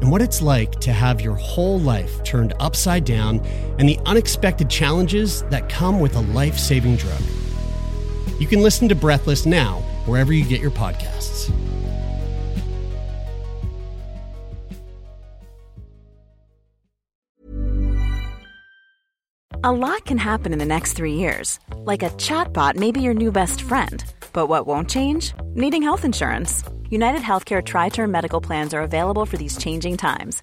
and what it's like to have your whole life turned upside down and the unexpected challenges that come with a life saving drug. You can listen to Breathless now, wherever you get your podcasts. A lot can happen in the next three years. Like a chatbot may be your new best friend. But what won't change? Needing health insurance. United Healthcare Tri Term Medical Plans are available for these changing times.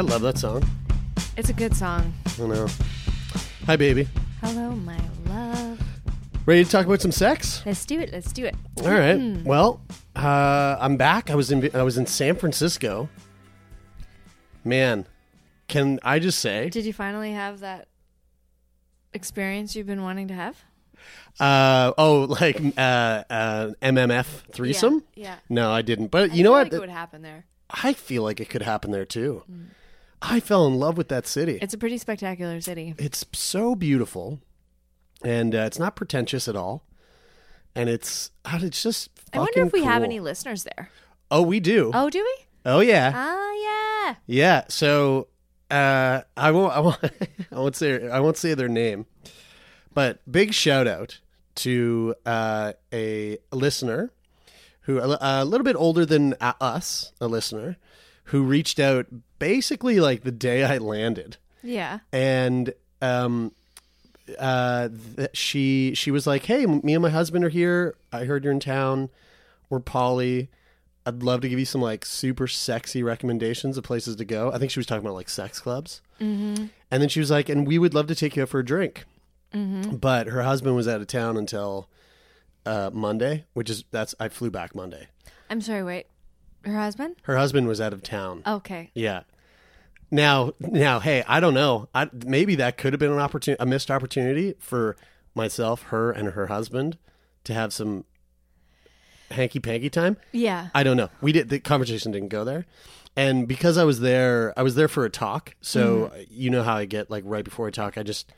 I love that song. It's a good song. I know. Hi, baby. Hello, my love. Ready to talk about some sex? Let's do it. Let's do it. All right. Well, uh, I'm back. I was in I was in San Francisco. Man, can I just say? Did you finally have that experience you've been wanting to have? Uh, oh, like uh, uh, MMF threesome? Yeah. No, I didn't. But I you know what? Like it would happen there. I feel like it could happen there too. I fell in love with that city. It's a pretty spectacular city. it's so beautiful, and uh, it's not pretentious at all. And it's it's just. I wonder if we have any listeners there. Oh, we do. Oh, do we? Oh, yeah. Ah, yeah. Yeah. So uh, I won't. I won't. I won't say. I won't say their name. But big shout out to uh, a listener who a little bit older than uh, us, a listener who reached out basically like the day I landed, Yeah. and um, uh, th- she she was like, "Hey, me and my husband are here. I heard you're in town. We're Polly. I'd love to give you some like super sexy recommendations of places to go. I think she was talking about like sex clubs. Mm-hmm. And then she was like, and we would love to take you out for a drink. Mm-hmm. But her husband was out of town until uh, Monday, which is that's I flew back Monday. I'm sorry, wait. Her husband? Her husband was out of town. Okay. Yeah. Now, now, hey, I don't know. I, maybe that could have been an opportunity, a missed opportunity for myself, her, and her husband to have some hanky panky time. Yeah. I don't know. We did the conversation didn't go there. And because I was there, I was there for a talk. So you know how I get like right before I talk, I just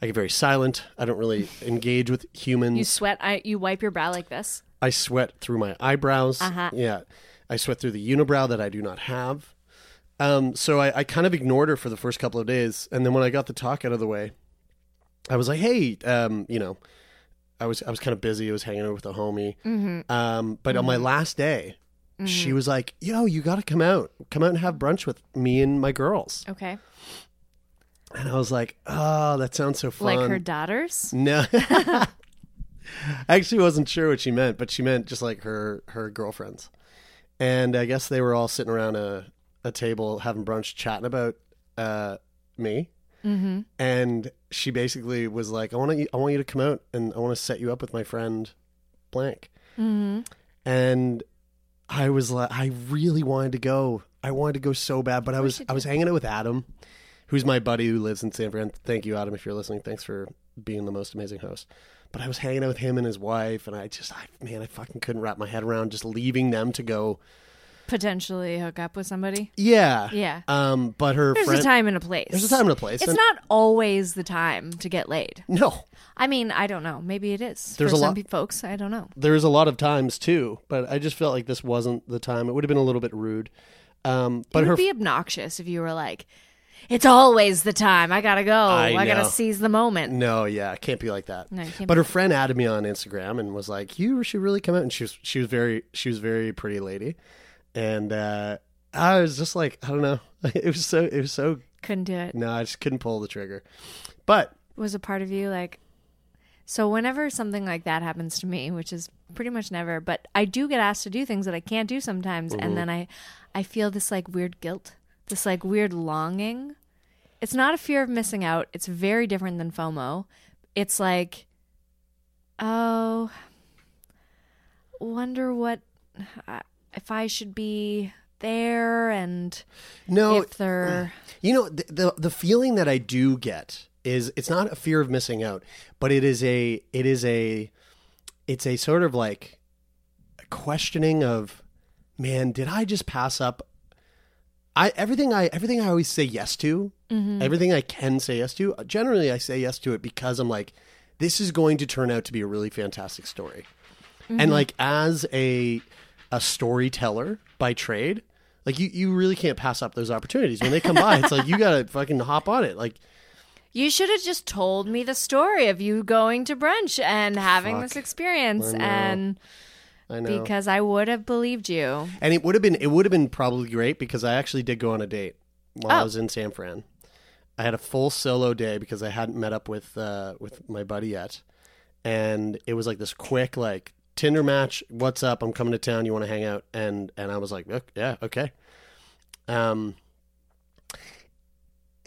I get very silent. I don't really engage with humans. You sweat. I you wipe your brow like this. I sweat through my eyebrows. Uh-huh. Yeah. I sweat through the unibrow that I do not have. Um, so I, I kind of ignored her for the first couple of days. And then when I got the talk out of the way, I was like, hey, um, you know, I was I was kind of busy. I was hanging out with a homie. Mm-hmm. Um, but on my last day, she was like, yo, you got to come out. Come out and have brunch with me and my girls. Okay. And I was like, oh, that sounds so fun. Like her daughters? No. I actually wasn't sure what she meant, but she meant just like her her girlfriends. and I guess they were all sitting around a a table having brunch, chatting about uh, me. Mm-hmm. And she basically was like, "I want to, I want you to come out, and I want to set you up with my friend, blank." Mm-hmm. And I was like, I really wanted to go. I wanted to go so bad, but I was, I was hanging out with Adam, who's my buddy who lives in San Fran. Thank you, Adam, if you're listening. Thanks for being the most amazing host. But I was hanging out with him and his wife, and I just, I, man, I fucking couldn't wrap my head around just leaving them to go. Potentially hook up with somebody. Yeah, Yeah. Um, but her There's friend, a time and a place. There's a time and a place. It's and- not always the time to get laid. No, I mean, I don't know. Maybe it is There's for a some lot- pe- folks. I don't know. there's a lot of times too, but I just felt like this wasn't the time. It would have been a little bit rude. Um, but it would her, be obnoxious if you were like, "It's always the time. I gotta go. I I, gotta seize the moment." no, yeah, it can't be like that. No, can't but her friend added me on Instagram and was like, "You should really come out." And she was she was very she was very pretty lady, and uh, I was just like, I don't know, it was so it was so Couldn't do it. no, I just couldn't pull the trigger. But Was a part of you like? So whenever something like that happens to me, which is pretty much never, but I do get asked to do things that I can't do sometimes, Mm-hmm. and then I, I feel this like weird guilt, this like weird longing. It's not a fear of missing out. It's very different than FOMO. It's like, oh, wonder what if I should be there and no, if they're uh, You know, the, the the feeling that I do get is it's not a fear of missing out, but it is a it is a it's a sort of like questioning of man, did I just pass up? I everything I everything I always say yes to, mm-hmm. everything I can say yes to, generally I say yes to it because I'm like this is going to turn out to be a really fantastic story. And mm-hmm. like as a a storyteller by trade, like you, you really can't pass up those opportunities when they come by. It's like you gotta fucking hop on it. Like You should have just told me the story of you going to brunch and having this experience I and I know, because I would have believed you. and it would have been it would have been probably great because I actually did go on a date while I Oh. was in San Fran. I had a full solo day because I hadn't met up with uh, with my buddy yet, and it was like this quick like Tinder match. What's up? I'm coming to town. You want to hang out? And and I was like, yeah, okay. Um,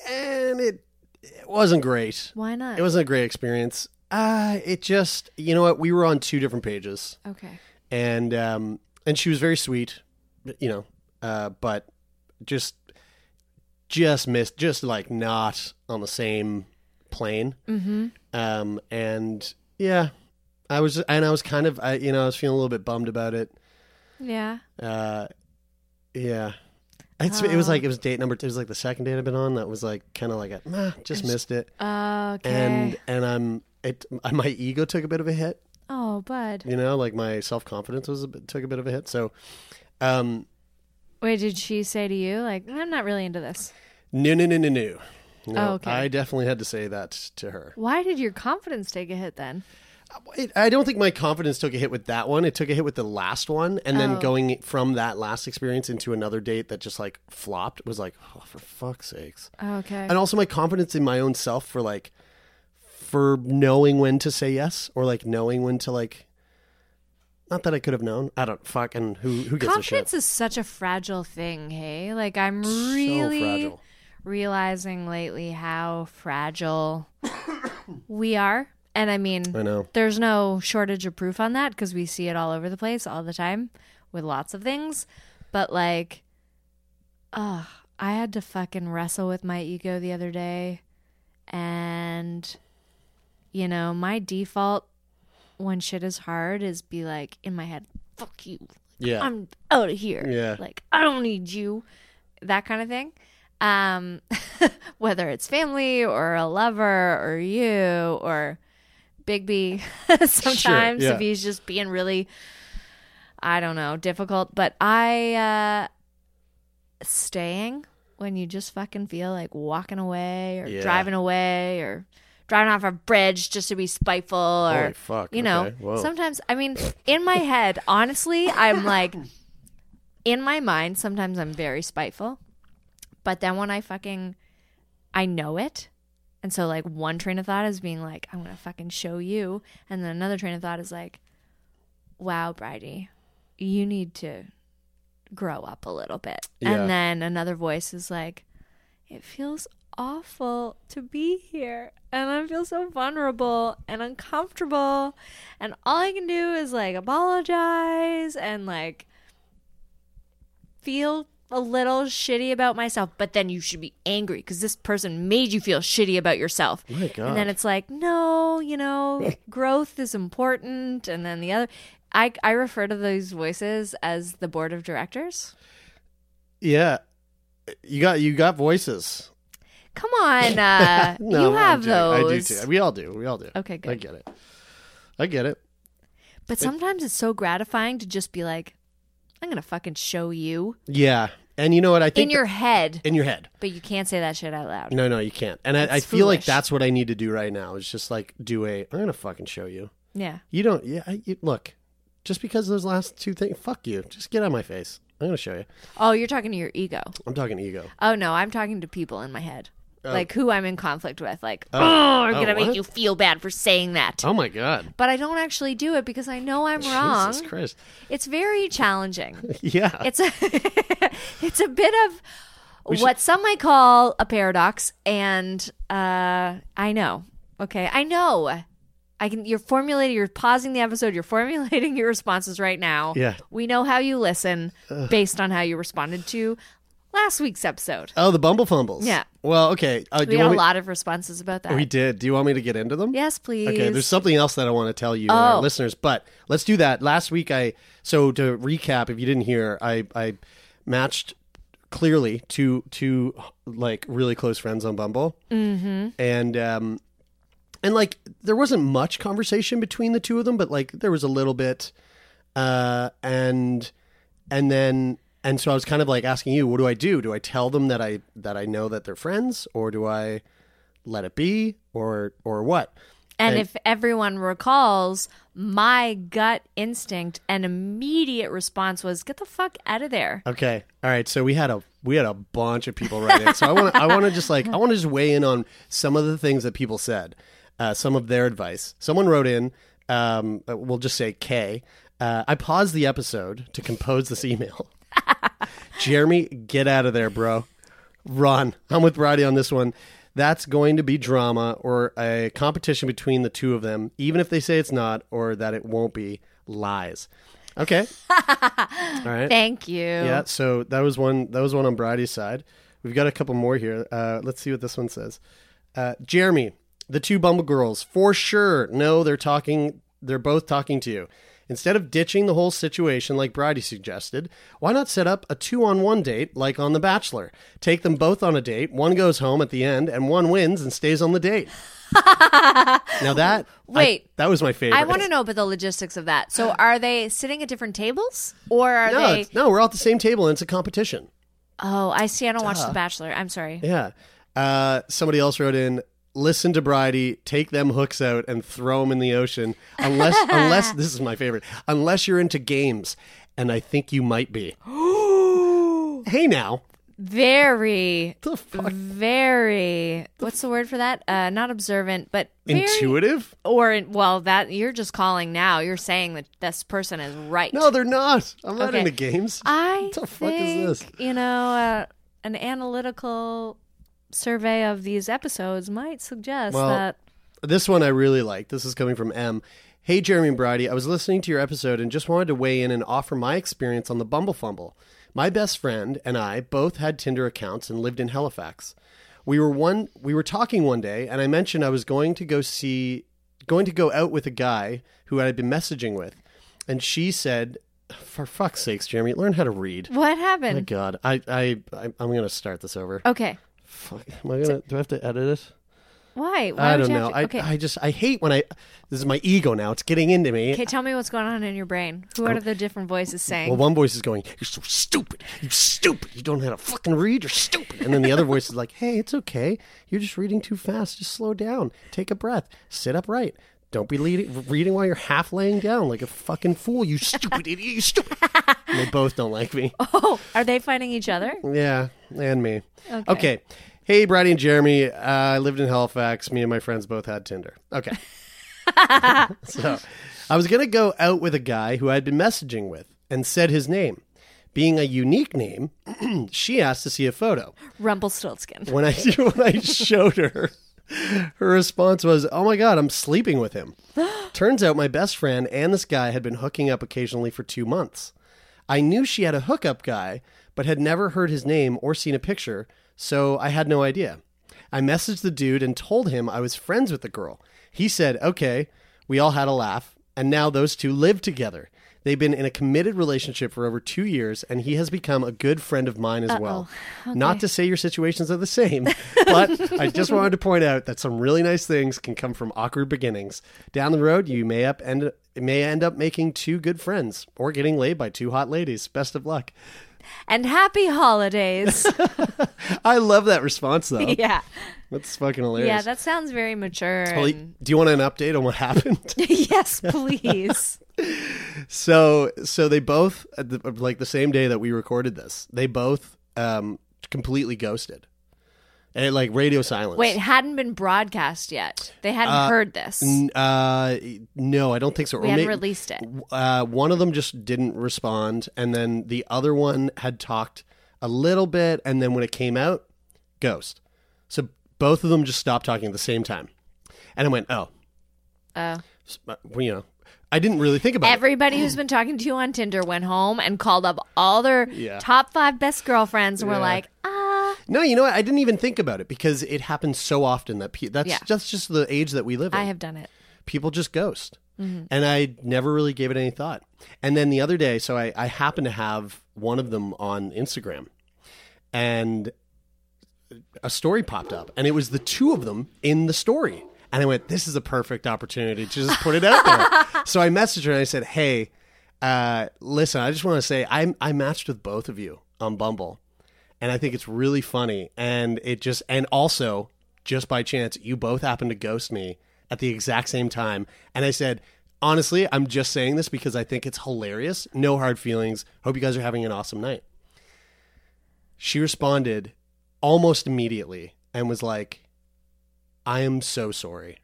and it it wasn't great. Why not? It wasn't a great experience. Uh, it just you know what? We were on two different pages okay. and um and she was very sweet you know uh but just just missed just like not on the same plane Mm-hmm. um and yeah i was and i was kind of i you know i was feeling a little bit bummed about it Yeah. uh yeah it's, it was Oh. like it was date number two. It was like the second date I've been on. That was like kind of like a nah, just missed it. Okay. And and I'm it. My ego took a bit of a hit. oh, bud. You know, like my self confidence was a bit, took a bit of a hit. So, um, Wait, did she say to you like I'm not really into this? No, no, no, no, no. No, Oh, okay. I definitely had to say that to her. Why did your confidence take a hit then? It, I don't think my confidence took a hit with that one. It took a hit with the last one, and then Oh. going from that last experience into another date that just like flopped was like, oh, for fuck's sakes. Okay. And also my confidence in my own self for like, for knowing when to say yes or like knowing when to like. Not that I could have known. I don't fucking who who gives a shit. Confidence is such a fragile thing, hey? Like I'm really so fragile. realizing lately how fragile we are. And I mean, I know. there's no shortage of proof on that because we see it all over the place all the time with lots of things. But like, ugh, I had to fucking wrestle with my ego the other day. And, you know, my default when shit is hard is be like in my head, fuck you. Yeah. I'm out of here. Yeah. Like, I don't need you. That kind of thing. Um, whether it's family or a lover or you or Big B, sometimes yeah. if he's just being really, I don't know, difficult. But I, uh, staying when you just fucking feel like walking away or Yeah. driving away or driving off a bridge just to be spiteful or Holy fuck, you know okay, sometimes i mean in my head honestly i'm like in my mind sometimes i'm very spiteful but then when i fucking i know it and so like one train of thought is being like i'm gonna fucking show you and then another train of thought is like wow bridie you need to grow up a little bit. Yeah. And then another voice is like, it feels awful to be here. And I feel so vulnerable and uncomfortable. And all I can do is like apologize and like feel a little shitty about myself. But then you should be angry because this person made you feel shitty about yourself. My God. And then it's like, no, you know, growth is important. And then the other, I, I refer to those voices as the board of directors. Yeah. You got you got voices. Come on, uh, No, you have joking. I do too. We all do. We all do. Okay, good. I get it. I get it. But sometimes it's so gratifying to just be like, I'm gonna fucking show you Yeah. And you know what I think in your head, in your head. but you can't say that shit out loud. No, no, you can't. And I, I feel like that's what I need to do right now. Is just like do a. I'm gonna fucking show you. Yeah. You don't. Yeah. You, look. Just because those last two things, fuck you. Just get out of my face. I'm gonna show you. Oh, you're talking to your ego. I'm talking to ego. Oh no, I'm talking to people in my head. Like who I'm in conflict with. Like, oh. I'm Oh, gonna what? make you feel bad for saying that. Oh my god. But I don't actually do it because I know I'm wrong. Jesus Christ. It's very challenging. Yeah. It's a it's a bit of what some might call a paradox, and uh, I know. Okay, I know. I can. You're formulating. You're pausing the episode. You're formulating your responses right now. Yeah. we know how you listen based on how you responded to last week's episode. oh, the Bumble Fumbles. Yeah. Well, okay. Uh, We got a me- lot of responses about that. We did. Do you want me to get into them? Yes, please. Okay, there's something else that I want to tell you, our Oh. listeners, but let's do that. Last week, I so to recap, if you didn't hear, I I matched clearly two two like really close friends on Bumble, mm-hmm. and um, and like there wasn't much conversation between the two of them, but like there was a little bit, uh, and and then and so I was kind of like asking you, what do I do? Do I tell them that I that I know that they're friends, or do I let it be, or or what? And And- if everyone recalls, my gut instinct and immediate response was, "Get the fuck out of there." Okay. All right. So we had a we had a bunch of people write in. So I want to I want to just like I want to just weigh in on some of the things that people said, uh, some of their advice. Someone wrote in. Um, uh, we'll just say K. Uh, I paused the episode to compose this email. Jeremy, get out of there, bro. Run. I'm with Brady on this one. That's going to be drama or a competition between the two of them, even if they say it's not or that it won't be lies. Okay. All right. Thank you. Yeah, so that was one. That was one on Brady's side. We've got a couple more here. Uh, let's see what this one says. Uh, Jeremy, the two Bumble girls, for sure. No, they're talking. They're both talking to you. Instead of ditching the whole situation like Brady suggested, why not set up a two-on-one date like on The Bachelor? Take them both on a date. One goes home at the end, and one wins and stays on the date. now that I- Wait. that was my favorite. I want to know about the logistics of that. So, are they sitting at different tables, or are No, they? no, we're all at the same table and it's a competition. Oh, I see. I don't watch The Bachelor. I'm sorry. Yeah. Uh, somebody else wrote in, listen to Bridie, take them hooks out and throw them in the ocean. Unless, unless, this is my favorite, unless you're into games. And I think you might be. hey now. Very, The fuck? very. What's the word for that? Uh, not observant, but very, Intuitive? Or well, that you're just calling now. You're saying that this person is right. No, they're not. I'm not Okay. into games. I What the fuck is this? You know, uh, an analytical survey of these episodes might suggest Well, that. This one I really like. This is coming from M. Hey, Jeremy and Bridie, I was listening to your episode and just wanted to weigh in and offer my experience on the Bumble Fumble. My best friend and I both had Tinder accounts and lived in Halifax. We were one. We were talking one day, and I mentioned I was going to go see, going to go out with a guy who I had been messaging with, and she said, "For fuck's sakes, Jeremy, learn how to read." What happened? My? God, I, I, I I'm gonna start this over. Okay. Fuck, am I gonna? Do I have to edit it? Why? Why I would don't you know. have to- I, okay. I just I hate when I this is my ego now. It's getting into me. okay, tell me what's going on in your brain. Who are oh. the different voices saying? Well, one voice is going, "You're so stupid. You're stupid. You don't know how to fucking read. You're stupid." And then the other voice is like, "Hey, it's okay. You're just reading too fast. Just slow down. Take a breath. Sit upright. Don't be leading, reading while you're half laying down like a fucking fool. You stupid idiot. You stupid." and they both don't like me. oh, are they fighting each other? Yeah, and me. Okay. Hey, Brady and Jeremy. Uh, I lived in Halifax. Me and my friends both had Tinder. Okay. so I was going to go out with a guy who I'd been messaging with and said his name. Being a unique name, she asked to see a photo. Rumpelstiltskin. When I when I showed her, her response was, "Oh my god, I'm sleeping with him." Turns out my best friend and this guy had been hooking up occasionally for 2 months. I knew she had a hookup guy, but had never heard his name or seen a picture, so I had no idea. I messaged the dude and told him I was friends with the girl. He said, "Okay." We all had a laugh, and now those two live together. They've been in a committed relationship for over two years, and he has become a good friend of mine as well. Not to say your situations are the same, but I just wanted to point out that some really nice things can come from awkward beginnings. Down the road, you may up end may end up making two good friends or getting laid by two hot ladies. Best of luck. And happy holidays. I love that response though. yeah. That's fucking hilarious. Yeah, that sounds very mature. Well, and- do you want an update on what happened? yes, please. So so they both at the, like the same day that we recorded this, they both um completely ghosted. And like radio silence. Wait, it hadn't been broadcast yet. They hadn't Uh, heard this. N- uh no, I don't think so. we Or hadn't may- released it. uh, one of them just didn't respond, and then the other one had talked a little bit, and then when it came out, ghost. So both of them just stopped talking at the same time, and I went, "Oh, Oh. s- uh, well, you know, I didn't really think about it." Everybody who's been talking to you on Tinder went home and called up all their Yeah. top five best girlfriends and were Yeah. like, ah. No, you know what? I didn't even think about it because it happens so often that pe- that's Yeah. just just the age that we live in. I have done it. people just ghost. And I never really gave it any thought. And then the other day, so I, I happened to have one of them on Instagram and a story popped up and it was the two of them in the story. And I went, this is a perfect opportunity to just put it out there. so I messaged her and I said, hey, uh, listen, I just want to say I, I matched with both of you on Bumble. And I think it's really funny. And it just, and also, just by chance, you both happened to ghost me at the exact same time. And I said, honestly, I'm just saying this because I think it's hilarious. No hard feelings. Hope you guys are having an awesome night. She responded almost immediately and was like, I am so sorry.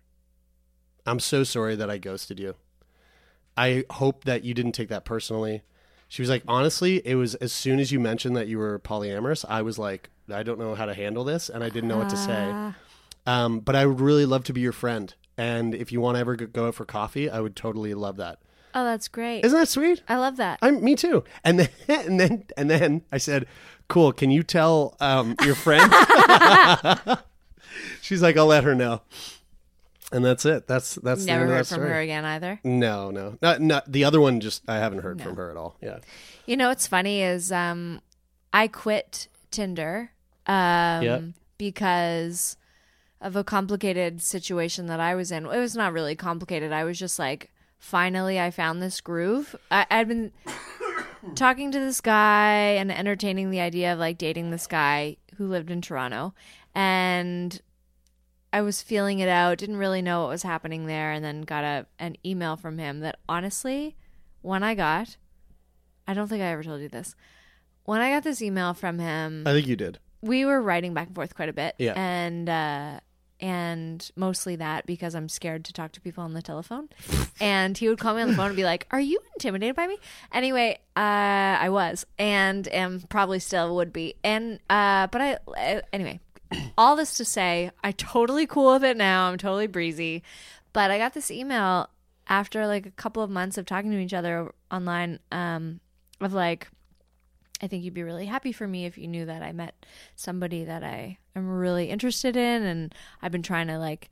I'm so sorry that I ghosted you. I hope that you didn't take that personally. She was like, honestly, it was as soon as you mentioned that you were polyamorous, I was like, I don't know how to handle this, and I didn't know what to say. Um, but I would really love to be your friend, and if you want to ever go- go out for coffee, I would totally love that. Oh, that's great. Isn't that sweet? I love that. I'm me too. And then and then and then I said, "Cool. Can you tell um, your friend?" She's like, "I'll let her know." And that's it. That's that's the Never heard that from her again either. No, no, not not the other one. Just I haven't heard from her at all. Yeah. You know what's funny is um, I quit Tinder um, Yep. because of a complicated situation that I was in. It was not really complicated. I was just like, finally, I found this groove. I, I'd been talking to this guy and entertaining the idea of like dating this guy who lived in Toronto, and I was feeling it out. Didn't really know what was happening there, and then got a an email from him that honestly, when I got, I don't think I ever told you this. When I got this email from him, I think you did. we were writing back and forth quite a bit. Yeah. And uh and mostly that because I'm scared to talk to people on the telephone. and he would call me on the phone and be like, "Are you intimidated by me?" Anyway, uh I was and am probably still would be. And uh but I uh, anyway, all this to say, I totally cool with it now. I'm totally breezy. But I got this email after like a couple of months of talking to each other online um of like I think you'd be really happy for me if you knew that I met somebody that I am really interested in, and I've been trying to like,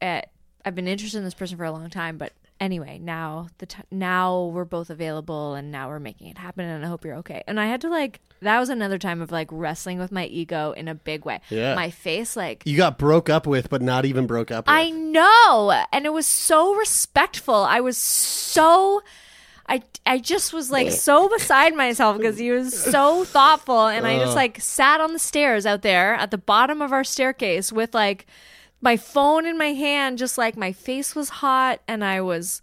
uh, I've been interested in this person for a long time, but anyway, now the t- now we're both available, and now we're making it happen, and I hope you're okay. And I had to like, that was another time of like wrestling with my ego in a big way. Yeah. my face like You got broke up with, but not even broke up. With. I know. And it was so respectful. I was so I I just was like so beside myself because he was so thoughtful and I just like sat on the stairs out there at the bottom of our staircase with like my phone in my hand just like my face was hot and I was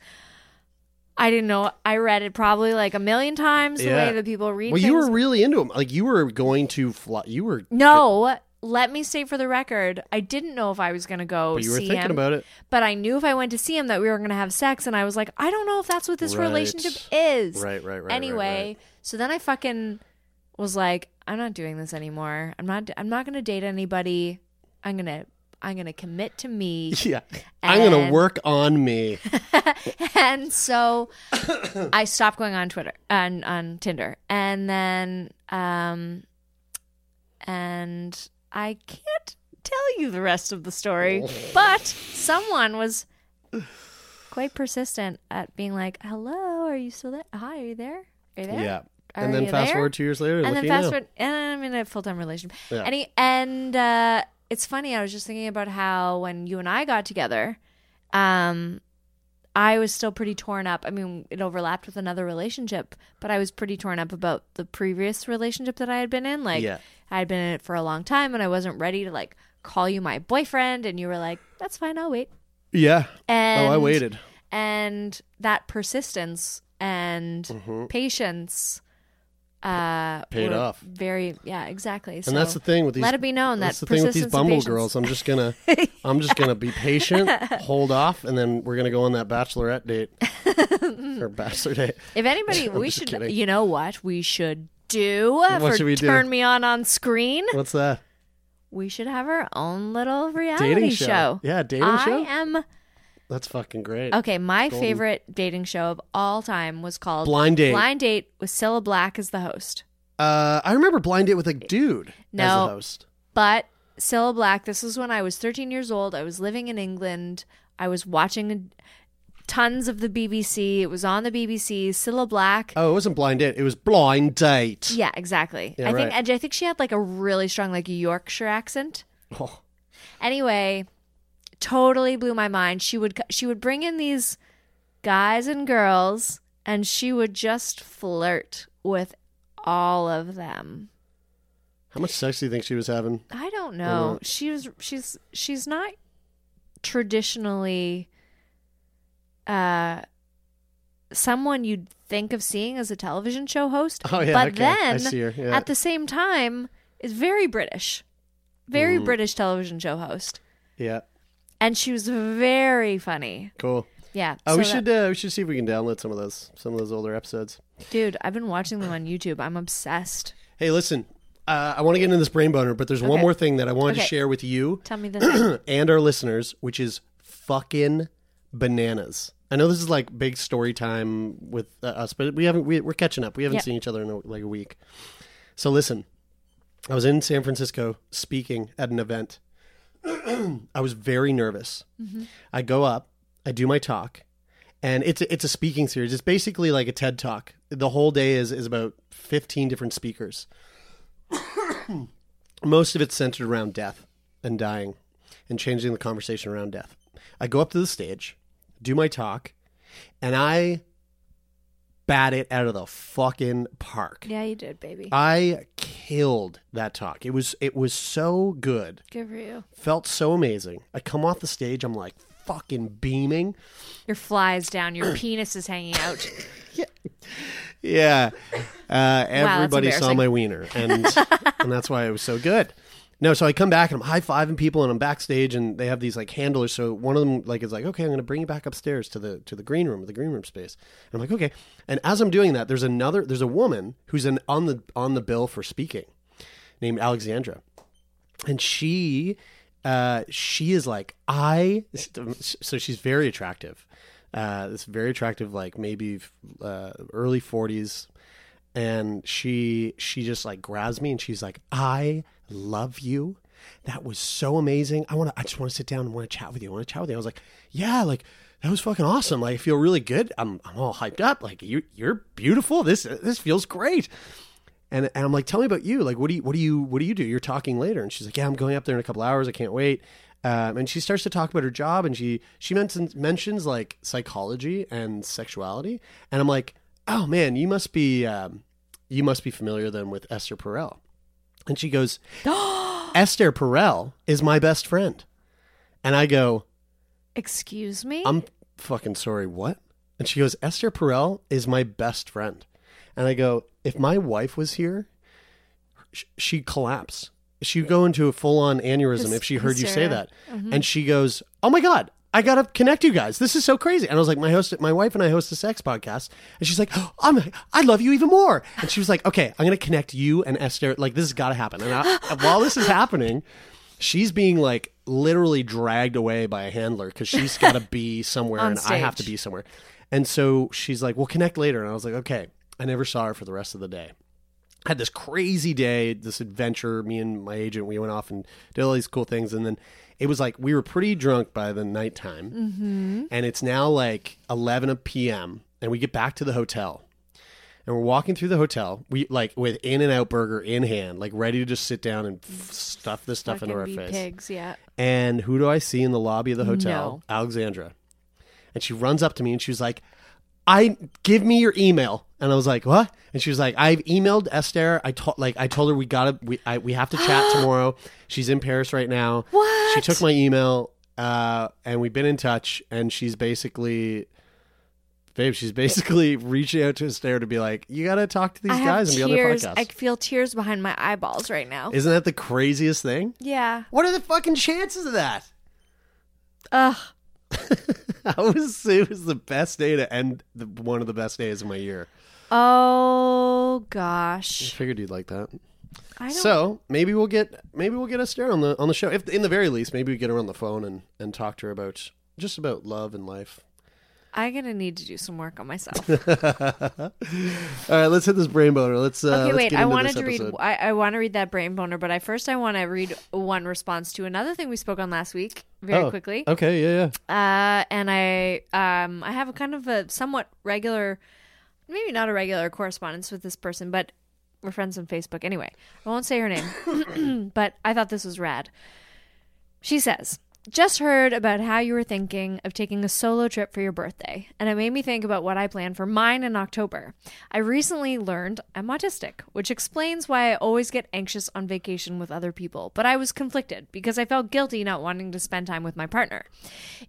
I didn't know. I read it probably like a million times the Yeah. way that people read Well, you things. were really into him. Like you were going to fly. You were No, let me state for the record, I didn't know if I was going to go But you were see thinking him. about it. But I knew if I went to see him that we were going to have sex, and I was like, I don't know if that's what this Right. relationship is. Right, right, right, right, Anyway, right. so then I fucking was like, I'm not doing this anymore. I'm not. I'm not going to date anybody. I'm gonna. I'm gonna commit to me. Yeah. I'm going to work on me. and so I stopped going on Twitter and on Tinder, and then um, and I can't tell you the rest of the story, but someone was quite persistent at being like, "Hello, are you still there? Hi, are you there? Are you there?" Yeah. Are and then fast there? forward two years later, and then fast now. forward, and I'm in a full time relationship. Yeah. And he, and uh, it's funny. I was just thinking about how when you and I got together, um, I was still pretty torn up. I mean, it overlapped with another relationship, but I was pretty torn up about the previous relationship that I had been in. Like, Yeah. I had been in it for a long time, and I wasn't ready to like call you my boyfriend. And you were like, "That's fine, I'll wait." Yeah. And oh, I waited. and that persistence and patience uh. Paid off. very yeah exactly And that's the thing with these. let it be known that's that the thing with these Bumble girls. I'm just gonna, I'm just gonna be patient, hold off, and then we're gonna go on that bachelorette date or bachelor date. if anybody we should kidding. you know what we should do for should we do? turn me on on screen What's that? we should have our own little reality Dating show. Yeah, dating I show? I am That's fucking great. okay my Golden. favorite dating show of all time was called Blind Date. blind date with Cilla Black as the host Uh, I remember blind date with a dude as No. a host. But Cilla Black, this was when I was 13 years old. I was living in England. I was watching tons of the BBC. It was on the BBC. Cilla Black. Oh, it wasn't blind date. It was blind date. Yeah, exactly. Yeah, I think right. and I think she had like a really strong like Yorkshire accent. Oh, Anyway, totally blew my mind. She would she would bring in these guys and girls and she would just flirt with all of them. how much sex do you think she was having? I don't know. Uh, she was she's she's not traditionally uh someone you'd think of seeing as a television show host. Oh, yeah, But okay. I then yeah. at the same time is very British. Very British television show host. Yeah, And she was very funny. cool. Yeah. Oh, so we that- should uh, we should see if we can download some of those some of those older episodes. dude, I've been watching them on YouTube. I'm obsessed. Hey, listen, uh, I want to get into this brain boner, but there's one Okay. more thing that I wanted to Okay. share with you Tell me thing. and our listeners, which is fucking bananas. I know this is like big story time with uh, us, but we haven't we, we're catching up. We haven't seen each other in a, like a week. So listen, I was in San Francisco speaking at an event. I was very nervous. Mm-hmm. I go up, I do my talk, and it's a, it's a speaking series. It's basically like a TED talk. The whole day is is about fifteen different speakers. Most of it's centered around death and dying, and changing the conversation around death. I go up to the stage, do my talk, and I bat it out of the fucking park. yeah, you did, baby. I killed that talk. It was it was so good. Good for you. Felt so amazing. I come off the stage, I'm like fucking beaming. Your flies down, your penis is hanging out. Yeah. Uh, everybody saw my wiener, and and that's why it was so good. No, so I come back and I'm high fiving people, and I'm backstage, and they have these like handlers. So one of them like is like, okay, I'm going to bring you back upstairs to the to the green room, the green room space. And I'm like, okay. And as I'm doing that, there's another, there's a woman who's an, on the on the bill for speaking, named Alexandra, and she, uh, she is like, I. So she's very attractive. Uh, this very attractive, like maybe uh, early 40s, and she she just like grabs me and she's like i love you. That was so amazing. I want to i just want to sit down and want to chat with you. I want to chat with you. I was like yeah like that was fucking awesome. Like i feel really good. I'm, I'm all hyped up. Like you you're beautiful. This this feels great. And, and i'm like tell me about you. Like what do you what do you what do you do? You're talking later. And she's like yeah i'm going up there in a couple hours. I can't wait. Um, and she starts to talk about her job and she she mentions mentions like psychology and sexuality. And i'm like oh man you must be um, you must be familiar then with esther perel and she goes esther perel is my best friend. And i go Excuse me? i'm fucking sorry what? And she goes esther perel is my best friend. And i go if my wife was here sh- she'd collapse. She'd go into a full on aneurysm if she heard you say that. Mm-hmm. And she goes, "Oh my god, I gotta connect you guys. This is so crazy." And I was like, "My host, my wife and I host a sex podcast," and she's like, oh, "I'm, I love you even more." And she was like, "Okay, I'm gonna connect you and Esther. Like this has got to happen." And I, while this is happening, she's being like literally dragged away by a handler because she's got to be somewhere and I have to be somewhere. And so she's like, "We'll connect later." And I was like, "Okay." I never saw her for the rest of the day had this crazy day, this adventure. Me and my agent, we went off and did all these cool things, and then it was like we were pretty drunk by the nighttime, mm-hmm. and it's now like eleven p.m. and we get back to the hotel, and we're walking through the hotel, we like with In and Out Burger in hand, like ready to just sit down and f- stuff this stuff into Fucking our be face. pigs, yeah. And who do I see in the lobby of the hotel? No. Alexandra. And she runs up to me and she's like, I give me your email. And I was like, what? And she was like, I've emailed Esther. I told like I told her we gotta we I, we have to chat tomorrow. She's in Paris right now. What? She took my email, uh, and we've been in touch. And she's basically, babe, she's basically reaching out to Esther to be like, you gotta talk to these I guys and be on their tears. podcast. I feel tears behind my eyeballs right now. Isn't that the craziest thing? yeah. What are the fucking chances of that? Ugh. I was it was the best day to end the, one of the best days of my year. Oh gosh. I gosh. figured you'd like that. I don't. So maybe we'll get maybe we'll get Esther on the on the show. If in the very least, maybe we get her on the phone and and talk to her about just about love and life. I'm gonna need to do some work on myself. All right, let's hit this brain boner. Let's uh, okay, let's wait. I wanted to read. I, I want to read that brain boner, but I first I want to read one response to another thing we spoke on last week very Oh, quickly. Okay, yeah, yeah. Uh, and I um I have a kind of a somewhat regular, maybe not a regular correspondence with this person, but we're friends on Facebook anyway. I won't say her name, but I thought this was rad. She says, "Just heard about how you were thinking of taking a solo trip for your birthday, and it made me think about what I plan for mine in October. I recently learned I'm autistic, which explains why I always get anxious on vacation with other people, but I was conflicted because I felt guilty not wanting to spend time with my partner.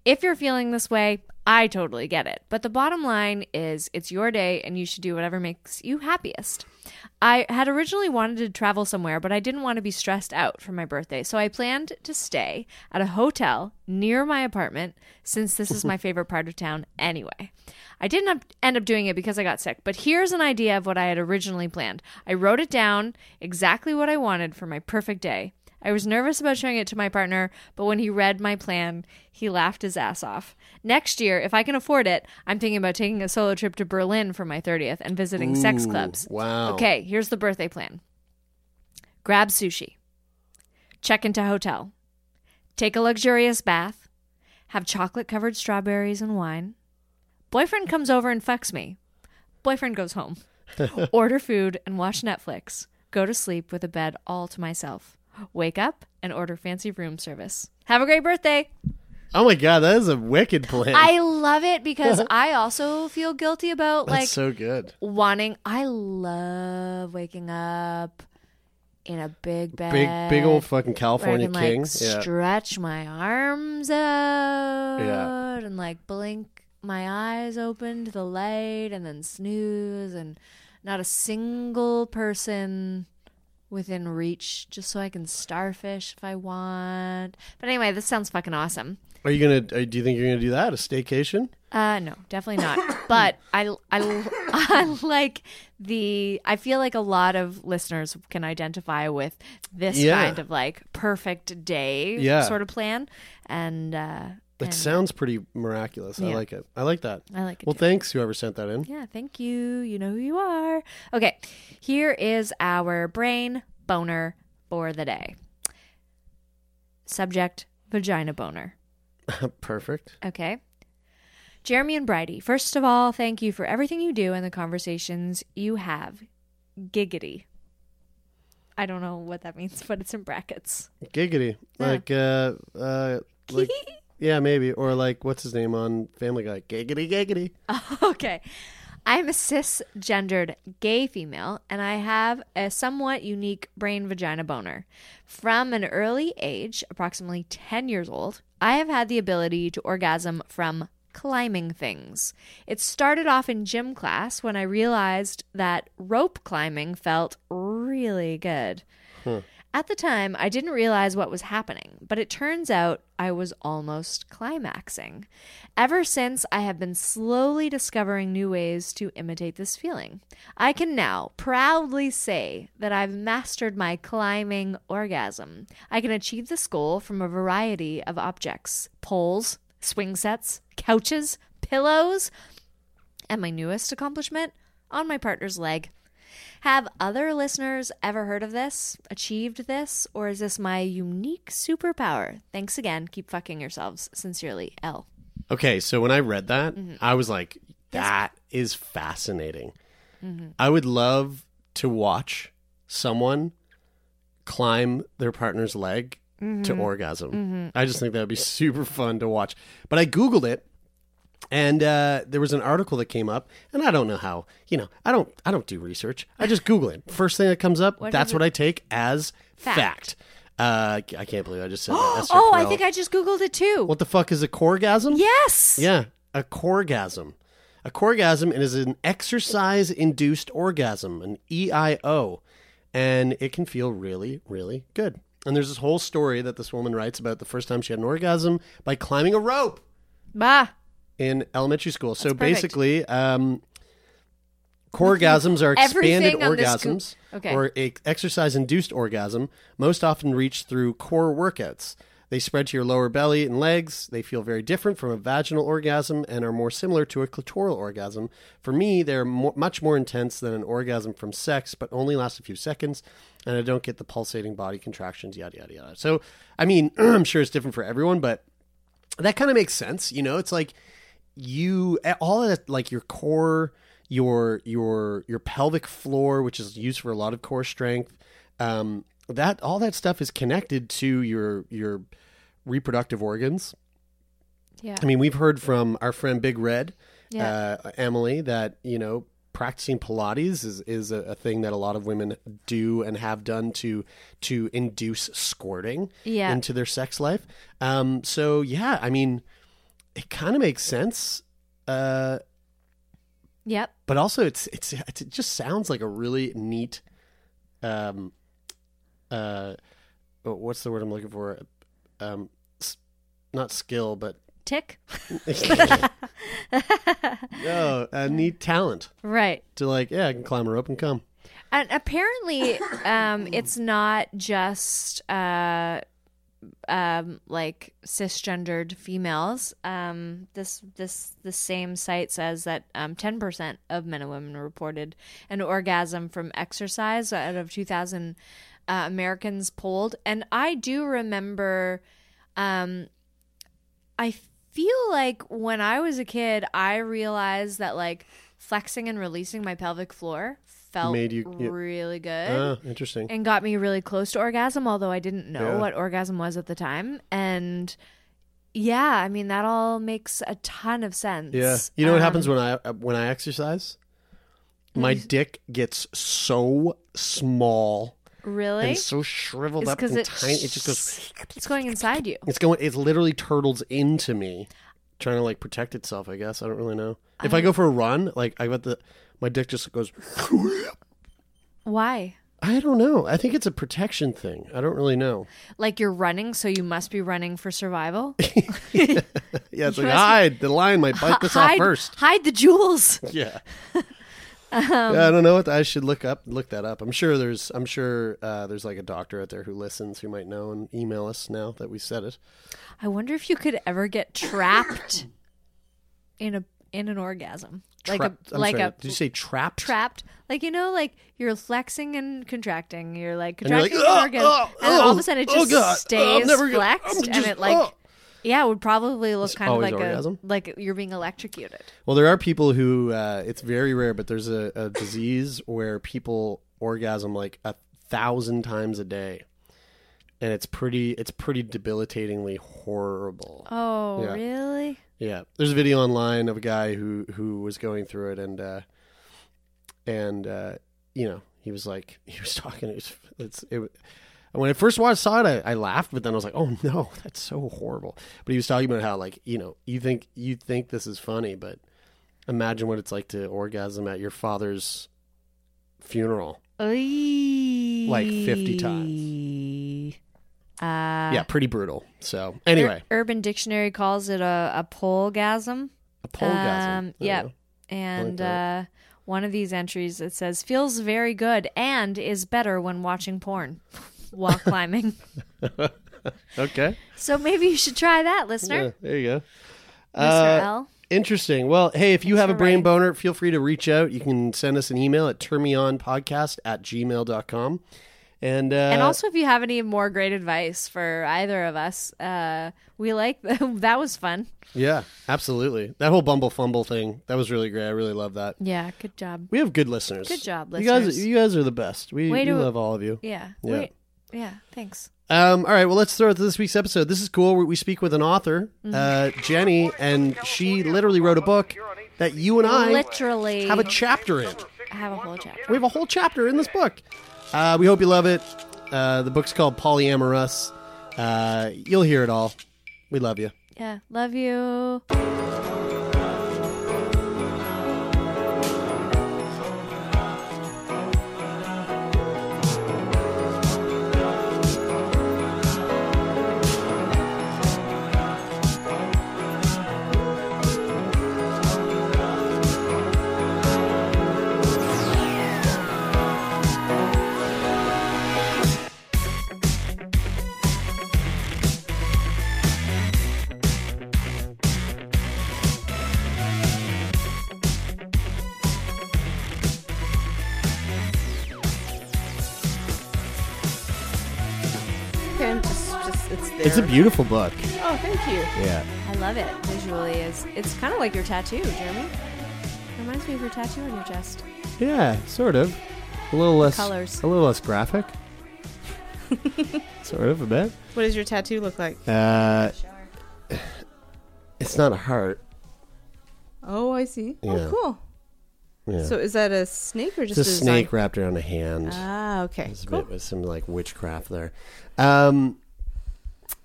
If you're feeling this way, I totally get it. But the bottom line is it's your day and you should do whatever makes you happiest. I had originally wanted to travel somewhere, but I didn't want to be stressed out for my birthday. So I planned to stay at a hotel near my apartment since this is my favorite part of town anyway. I didn't end up doing it because I got sick, but here's an idea of what I had originally planned. I wrote it down exactly what I wanted for my perfect day. I was nervous about showing it to my partner, but when he read my plan, he laughed his ass off. Next year, if I can afford it, I'm thinking about taking a solo trip to Berlin for my 30th and visiting sex clubs. wow. Okay, here's the birthday plan grab sushi, check into hotel, take a luxurious bath, have chocolate covered strawberries and wine. Boyfriend comes over and fucks me. Boyfriend goes home. Order food and watch Netflix. Go to sleep with a bed all to myself. Wake up and order fancy room service. Have a great birthday. Oh my god, that is a wicked plan. I love it because I also feel guilty about That's like so good. wanting. I love waking up in a big bed, Big big old fucking where I California can, king. Like, yeah. stretch my arms out and like blink my eyes open to the light and then snooze and not a single person within reach just so I can starfish if I want. But anyway, this sounds fucking awesome. Are you gonna? uh, Do you think you're gonna do that? A staycation? Uh, no, definitely not. but I, I, I like the. I feel like a lot of listeners can identify with this Yeah. kind of like perfect day Yeah. sort of plan, and uh, It sounds pretty miraculous. I like it. I like that. I like it. Well, too. thanks whoever sent that in. Yeah, thank you. You know who you are. Okay, here is our brain boner for the day. Subject: vagina boner. Perfect. Okay. Jeremy and Bridie, first of all, thank you for everything you do and the conversations you have. Giggity. I don't know what that means, but it's in brackets. Giggity. Yeah. Like uh uh like yeah, maybe. Or like what's his name on Family Guy? Giggity giggity. okay. I'm a cisgendered gay female, and I have a somewhat unique brain vagina boner. From an early age, approximately 10 years old, I have had the ability to orgasm from climbing things. It started off in gym class when I realized that rope climbing felt really good. At the time, I didn't realize what was happening, but it turns out I was almost climaxing. Ever since, I have been slowly discovering new ways to imitate this feeling. I can now proudly say that I've mastered my climbing orgasm. I can achieve this goal from a variety of objects poles, swing sets, couches, pillows, and my newest accomplishment on my partner's leg. Have other listeners ever heard of this, achieved this, or is this my unique superpower? Thanks again. Keep fucking yourselves. Sincerely, L. Okay, so when I read that, Mm-hmm. I was like, that is fascinating. Mm-hmm. I would love to watch someone climb their partner's leg Mm-hmm. to orgasm. I just think that would be super fun to watch. But I Googled it. And uh, there was an article that came up, and I don't know how. You know, I don't. I don't do research. I just Google it. First thing that comes up, What that's what I take as Fact. fact. Uh, I can't believe I just said that. Esther Oh, I think I just Googled it too. What the fuck is a coregasm? yes. Yeah, a coregasm. A coregasm is an exercise induced orgasm, an EIO, and it can feel really, really good. And there's this whole story that this woman writes about the first time she had an orgasm by climbing a rope Bah. In elementary school. so perfect. basically, um, coregasms are expanded orgasms Okay. or exercise induced orgasm, most often reached through core workouts. They spread to your lower belly and legs. They feel very different from a vaginal orgasm and are more similar to a clitoral orgasm. For me, they're mo much more intense than an orgasm from sex, but only last a few seconds, and I don't get the pulsating body contractions, yada, yada, yada. So, I mean, I'm sure it's different for everyone, but that kind of makes sense. You know, it's like you all of that, like your core, your your your pelvic floor, which is used for a lot of core strength. Um, that all that stuff is connected to your your reproductive organs. Yeah. I mean, we've heard from our friend Big Red, Yeah. uh, Emily, that you know practicing Pilates is is a, a thing that a lot of women do and have done to to induce squirting Yeah. into their sex life. Um, so yeah, I mean, it kind of makes sense. Uh, Yep. but also it's, it's it's it just sounds like a really neat um uh oh, what's the word I'm looking for um not skill but Tick. no a neat talent Right. to like yeah I can climb a rope and come And apparently, um, it's not just uh, um, like cisgendered females. Um, this this the same site says that um, ten percent of men and women reported an orgasm from exercise out of two thousand uh, Americans polled, and I do remember. Um, I feel like when I was a kid, I realized that like flexing and releasing my pelvic floor felt Made you- really good oh interesting and got me really close to orgasm, although I didn't know Yeah. what orgasm was at the time. And yeah, I mean that all makes a ton of sense. yeah you know what happens Um, when I uh, when I exercise my dick gets so small Really? and so shriveled It's up and it tiny it just goes It's going inside you. It's going. It literally turtles into me, trying to like protect itself. I guess I don't really know. If I go for a run, like I got the, my dick just goes. Why? I don't know. I think it's a protection thing. I don't really know. Like you're running, so you must be running for survival. Yeah, it's like hide. The lion might bite this off hide, first. hide the jewels. Yeah. Um, yeah, I don't know what I should look up. Look that up. I'm sure there's. I'm sure uh, there's like a doctor out there who listens who might know and email us now that we said it. I wonder if you could ever get trapped in a in an orgasm, like Trapped- a I'm like sorry, a Did you say trapped? trapped. Like you know, like you're flexing and contracting. You're like And you're like, contracting ah, ah, and "Oh, orgasm, oh, and all of oh, a sudden it oh, just oh, stays flexed, I'm and it like. oh. Yeah, it would probably look kind of like orgasm? a like you're being electrocuted. Well, there are people who uh, it's very rare, but there's a, a disease where people orgasm like a thousand times a day, and it's pretty it's pretty debilitatingly horrible. Oh, Yeah. really? Yeah, there's a video online of a guy who who was going through it, and uh, and uh, you know he was like he was talking. It was, it's it. When I first watched saw it, I, I laughed, but then I was like, "Oh no, that's so horrible." But he was talking about how, like, you know, you think you think this is funny, but imagine what it's like to orgasm at your father's funeral. Like 50 times. Yeah, pretty brutal. So anyway, Ur- Urban Dictionary calls it a, a polegasm. a polegasm. Um, yeah. And that. uh, one of these entries it says feels very good and is better when watching porn while climbing. Okay. So maybe you should try that, listener. Yeah, there you go. Mr. Uh, L. Interesting. Well, hey, if you Thanks have a brain writing. boner, feel free to reach out. You can send us an email at termionpodcast at gmail.com. And, uh, and also, if you have any more great advice for either of us, uh, we like that was fun. yeah, absolutely. That whole Bumble Fumble thing, that was really great. I really love that. Yeah, good job. We have good listeners. Good job, You guys, you guys are the best. We, we to- love all of you. Yeah. Yeah. Wait. Yeah. Thanks. Um, all right, well, let's throw it to this week's episode. This is cool. We- We speak with an author, Mm-hmm. uh, Jenny, and she literally wrote a book that you and I Literally have a chapter in. have a whole chapter. We have a whole chapter in this book. Uh, we hope you love it. Uh, the book's called Polyamorous. Uh, you'll hear it all. We love you. Yeah. Love you. It's there. It's a beautiful book. Oh, thank you. Yeah. I love it. Visually, is it's kind of like your tattoo, Jeremy. Reminds me of your tattoo on your chest. Yeah, sort of. A little less Colors. A little less graphic. sort of a bit. What does your tattoo look like? Uh, it's not a heart. Oh, I see. Yeah. Oh, cool. Yeah. So is that a snake or it's just a snake wrapped around a hand. Ah, okay. It's a Cool. bit with some like witchcraft there. Um,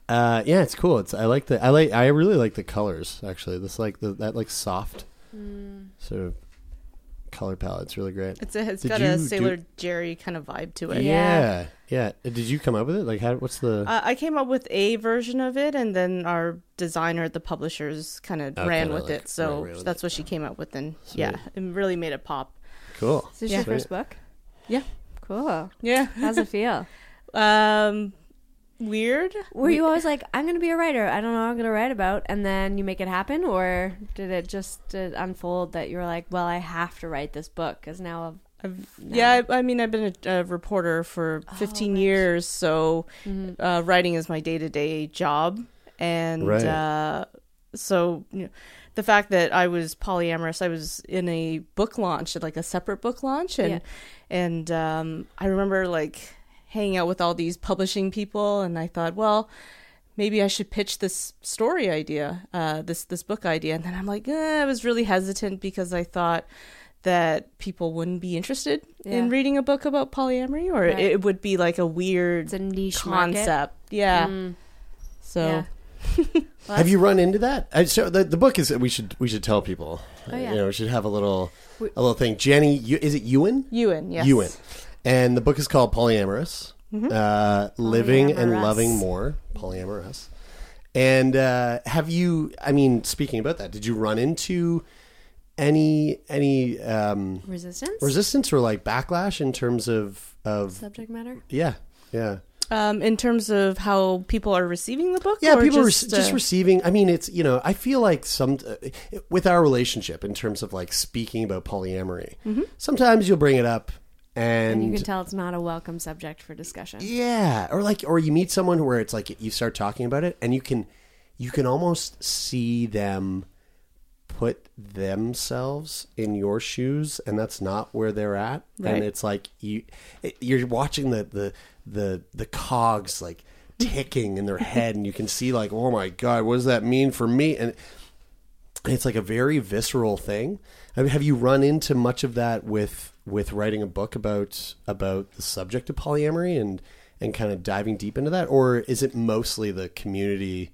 uh, yeah, it's cool. It's I like the I like I really like the colors actually. This like the that like soft sort of color palette. It's really great. It's a, it's Did got you a do- Sailor Jerry kind of vibe to it. yeah, yeah. Uh, Did you come up with it? Like, how? What's the? Uh, I came up with a version of it, and then our designer at the publishers kind of Oh, ran kinda with like it. So ran with that's it. what she came up with, and yeah, it really made it pop. cool. Is this Yeah. your first book? Yeah. Cool. Yeah. How's it feel? um, weird. Were you always like, I'm going to be a writer. I don't know what I'm going to write about. And then you make it happen? Or did it just uh, unfold that you were like, well, I have to write this book because now I've. I've, Yeah, I, I mean, I've been a, a reporter for 15 years, so uh, writing is my day to day job. And Right. uh, so, you know, the fact that I was polyamorous, I was in a book launch, like a separate book launch, and Yeah. and um, I remember like hanging out with all these publishing people, and I thought, well, maybe I should pitch this story idea, uh, this this book idea, and then I'm like, eh, I was really hesitant because I thought that people wouldn't be interested Yeah. in reading a book about polyamory, or Right. it would be like a weird It's a niche market. concept. Yeah. Mm. So Yeah. Have you run into that? I, so the the book is we should we should tell people. Oh, yeah. You know, we should have a little a little thing. Jenny, you, is it Yuen? Yuen, yes. Yuen, and the book is called Polyamorous, uh, Living and Polyamorous. Loving More, Polyamorous. And uh, have you? I mean, speaking about that, did you run into any any um, Resistance? resistance or like backlash in terms of of Subject matter? yeah yeah Um, in terms of how people are receiving the book, yeah or people just, just, just uh, receiving i mean it's you know i feel like some uh, with our relationship in terms of like speaking about polyamory sometimes you'll bring it up and, And you can tell it's not a welcome subject for discussion. yeah or like or you meet someone where it's like you start talking about it and you can you can almost see them put themselves in your shoes and that's not where they're at Right. and it's like you you're watching the the the the cogs like ticking in their head and you can see like oh my god what does that mean for me and it's like a very visceral thing I mean, have you run into much of that with with writing a book about about the subject of polyamory and and kind of diving deep into that or is it mostly the community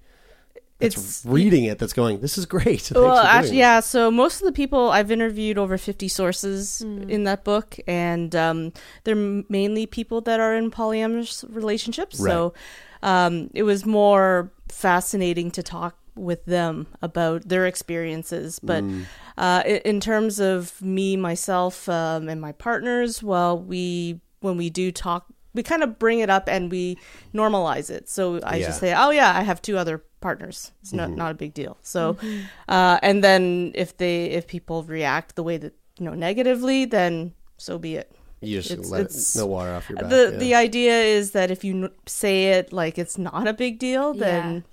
that's It's- reading it that's going, "This is great." Thanks well, actually, yeah. So most of the people I've interviewed over fifty sources in that book, and um, they're mainly people that are in polyamorous relationships. So um, it was more fascinating to talk with them about their experiences. But uh, in terms of me, myself, um, and my partners, well, we when we do talk. We kind of bring it up and we normalize it. So I Yeah. just say, "Oh yeah, I have two other partners. It's not not a big deal." So, uh, and then if they if people react the way that you know negatively, then so be it. You just It's- let it's- it, no water off your back. the yeah. the idea is that if you n- say it like it's not a big deal, then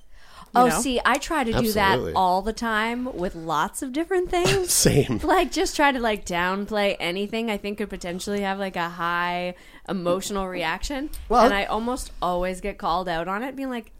Oh, know? see, I try to do Absolutely. that all the time with lots of different things. Same. like just try to like downplay anything I think could potentially have like a high emotional reaction. Well- and I almost always get called out on it, being like,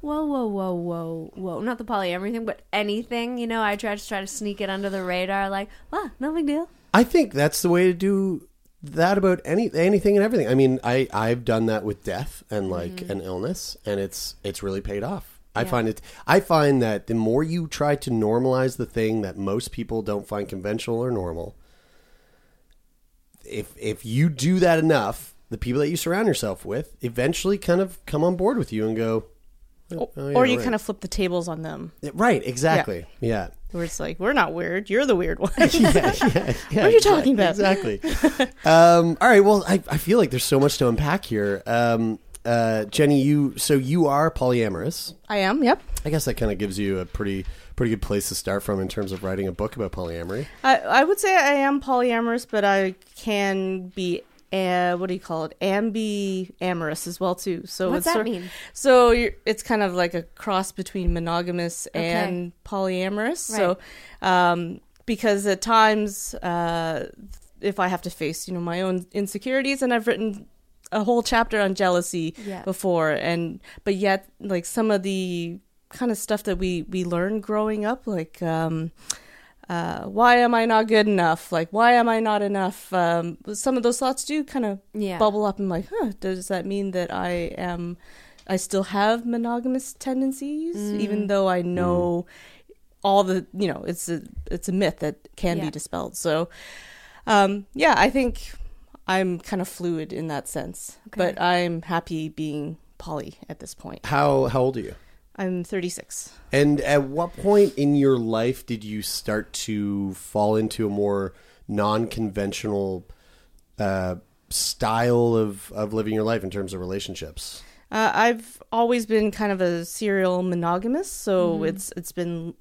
"Whoa, whoa, whoa, whoa, whoa!" Not the polyamory thing, but anything. You know, I try to try to sneak it under the radar. Like, "Wow, no big deal." I think that's the way to do that about any anything and everything. I mean, I I've done that with death and like mm-hmm. an illness, and it's it's really paid off. I find it. I find that the more you try to normalize the thing that most people don't find conventional or normal, if if you do that enough, the people that you surround yourself with eventually kind of come on board with you and go, oh, oh, yeah, or you right. kind of flip the tables on them, right, exactly, yeah. where it's like we're not weird, you're the weird one. yeah, yeah, yeah, are you talking about? Exactly. um, all right. Well, I, I feel like there's so much to unpack here. Um, uh, Jenny, you so you are polyamorous. I am. Yep. I guess that kind of gives you a pretty pretty good place to start from in terms of writing a book about polyamory. I I would say I am polyamorous, but I can be. Uh, what do you call it? Ambi-amorous as well too. So What's it's that sort- mean? So you're, it's kind of like a cross between monogamous and polyamorous. So, um, because at times, uh, if I have to face, you know, my own insecurities, and I've written a whole chapter on jealousy Yeah. before, and but yet, like some of the kind of stuff that we we learn growing up, like. Um, uh, why am I not good enough? Like, why am I not enough? Um, some of those thoughts do kind of Yeah. bubble up and like, huh, does that mean that I am, I still have monogamous tendencies, even though I know all the, you know, it's a, it's a myth that can Yeah. be dispelled. So, um, yeah, I think I'm kind of fluid in that sense, but I'm happy being poly at this point. How how old are you? I'm 36. And at what point in your life did you start to fall into a more non-conventional uh, style of, of living your life in terms of relationships? Uh, I've always been kind of a serial monogamous, so it's it's been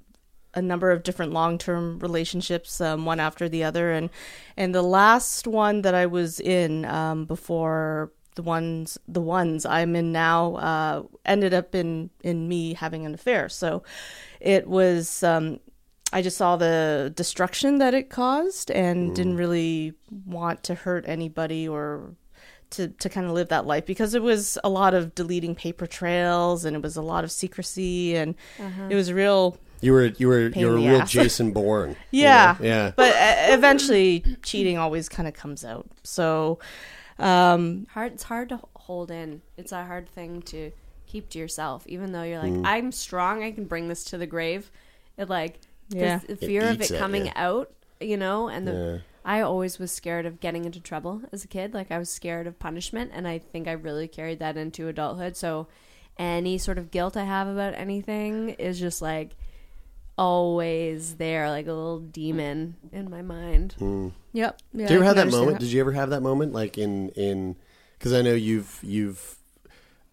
a number of different long term relationships, um, one after the other, and and the last one that I was in um, before the ones the ones I'm in now uh, ended up in in me having an affair. So it was um, I just saw the destruction that it caused and didn't really want to hurt anybody or to, to kind of live that life because it was a lot of deleting paper trails and it was a lot of secrecy and it was real You were you were you were a real ass. Jason Bourne. you yeah know? yeah. but eventually cheating always kind of comes out so um hard it's hard to hold in it's a hard thing to keep to yourself even though you're like Mm. i'm strong i can bring this to the grave it like Yeah. the fear of it at coming you. out you know and the Yeah. i always was scared of getting into trouble as a kid like i was scared of punishment and i think i really carried that into adulthood so any sort of guilt i have about anything is just like always there like a little demon in my mind yep yeah, Did you ever I have that understand moment? Did you ever have that moment, like in in? Because I know you've you've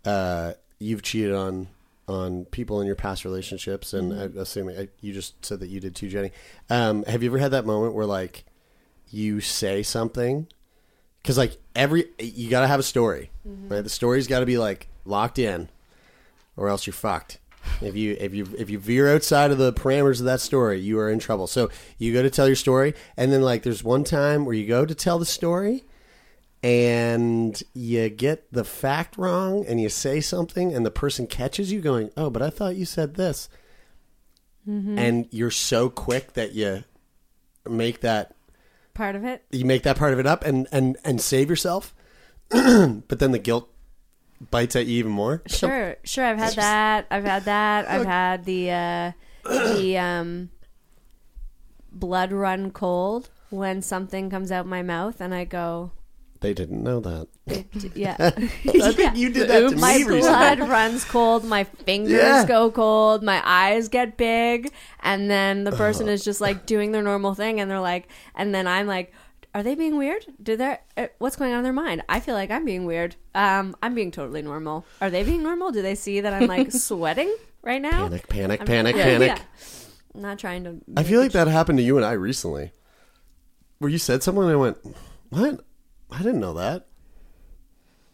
uh, you've cheated on on people in your past relationships, and Mm-hmm. I assuming I, you just said that you did too, Jenny. Um, have you ever had that moment where like you say something? Because like every you got to have a story, Mm-hmm. right? The story's got to be like locked in, or else you're fucked. If you if you if you veer outside of the parameters of that story, you are in trouble. So you go to tell your story, and then like there's one time where you go to tell the story, and you get the fact wrong, and you say something, and the person catches you going, "Oh, but I thought you said this," mm-hmm. and you're so quick that you make that part of it? You make that part of it up and and and save yourself, but then the guilt bites at you even more. Sure, sure. I've had that. I've had that. I've had the uh, the um, blood run cold when something comes out my mouth and I go, They didn't know that. yeah. I think you did that to my me recently. blood runs cold. My fingers Yeah. go cold. My eyes get big, and then the person is just like doing their normal thing, and they're like, and then I'm like. Are they being weird? Do they? Uh, what's going on in their mind? I feel like I'm being weird. Um, I'm being totally normal. Are they being normal? Do they see that I'm like sweating right now? Panic, panic, I'm- panic, yeah, panic. yeah. I'm not trying to. I feel like that happened to you and I recently. Where you said something and I went, What? I didn't know that.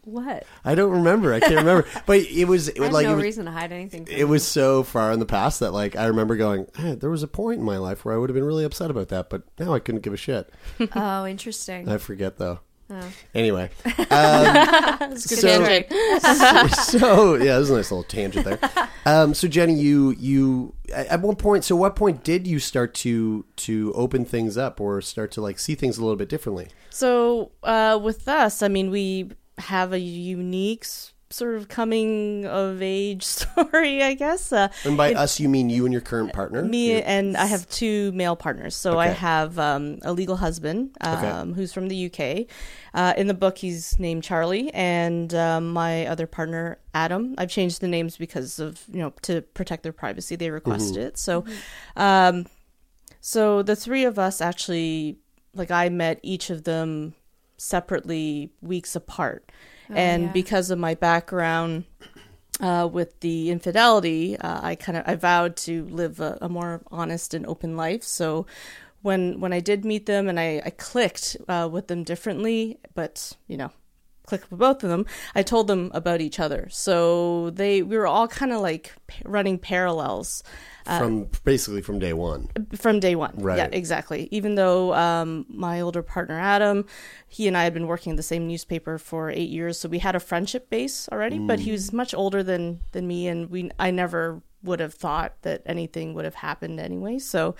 What? I don't remember. I can't remember. but it was it I like no it was, reason to hide anything. From it was so far in the past that like I remember going, "Hey, there was a point in my life where I would have been really upset about that, but now I couldn't give a shit. Oh, interesting. I forget though. Oh. Anyway, um, so, tangent. so yeah, there's a nice little tangent there. Um, so Jenny, you you at at one point, so what point did you start to to open things up or start to like see things a little bit differently? So uh, with us, I mean, we have a unique sort of coming of age story, I guess. Uh, And by us, you mean you and your current partner? me and I have two male partners. So I have um, a legal husband um, Okay. who's from the UK. Uh, in the book, he's named Charlie, and um, my other partner Adam. I've changed the names because of you know to protect their privacy. They requested it. So, um, so the three of us actually, like, I met each of them separately weeks apart, and yeah. because of my background uh, with the infidelity, uh, I kind of I vowed to live a, a more honest and open life. So when when I did meet them and I, I clicked uh, with them differently, but you know, clicked with both of them, I told them about each other. So they we were all kind of like running parallels from basically from day one. from day one. Right. Yeah, exactly. Even though um, my older partner Adam, he and I had been working at the same newspaper for eight years, so we had a friendship base already. But he was much older than than me, and we I never would have thought that anything would have happened anyway. So,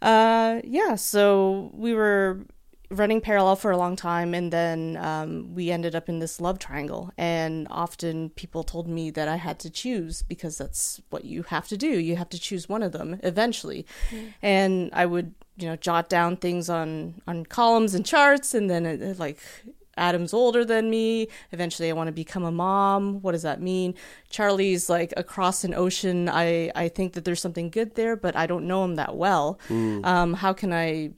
uh, yeah. So we were running parallel for a long time and then um, we ended up in this love triangle and often people told me that i had to choose because that's what you have to do you have to choose one of them eventually and i would you know jot down things on on columns and charts and then it, like Adam's older than me. Eventually, I want to become a mom. What does that mean? Charlie's like across an ocean. I, I think that there's something good there, but I don't know him that well. Um, how can I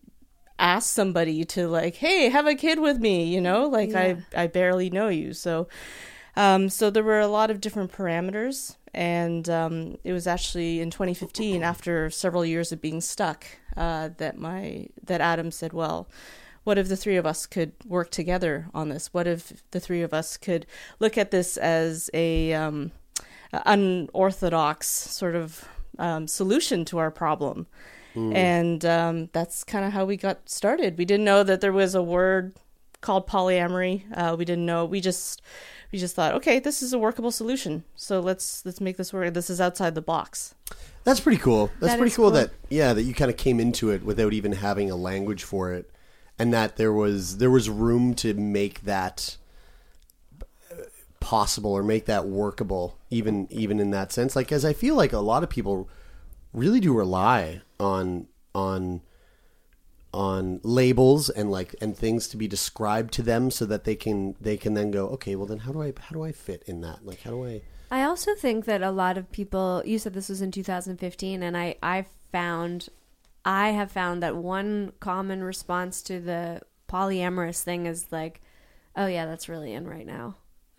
ask somebody to like hey have a kid with me you know? Like i i barely know you. So um so there were a lot of different parameters and um it was actually in 2015 after several years of being stuck uh that my that adam said well what if the three of us could work together on this? What if the three of us could look at this as a um unorthodox sort of um, solution to our problem and um, that's kind of how we got started. We didn't know that there was a word called polyamory. Uh, we didn't know. We just we just thought, okay, this is a workable solution. So let's let's make this work. This is outside the box. That's pretty cool. That's That pretty cool, cool. that yeah, that you kind of came into it without even having a language for it and that there was there was room to make that uh, possible or make that workable even even in that sense like as I feel like a lot of people really do rely on on on labels and like and things to be described to them so that they can they can then go okay well then how do I how do I fit in that like how do I I also think that a lot of people. You said this was in 2015, and I I found I have found that one common response to the polyamorous thing is like, oh yeah, that's really in right now.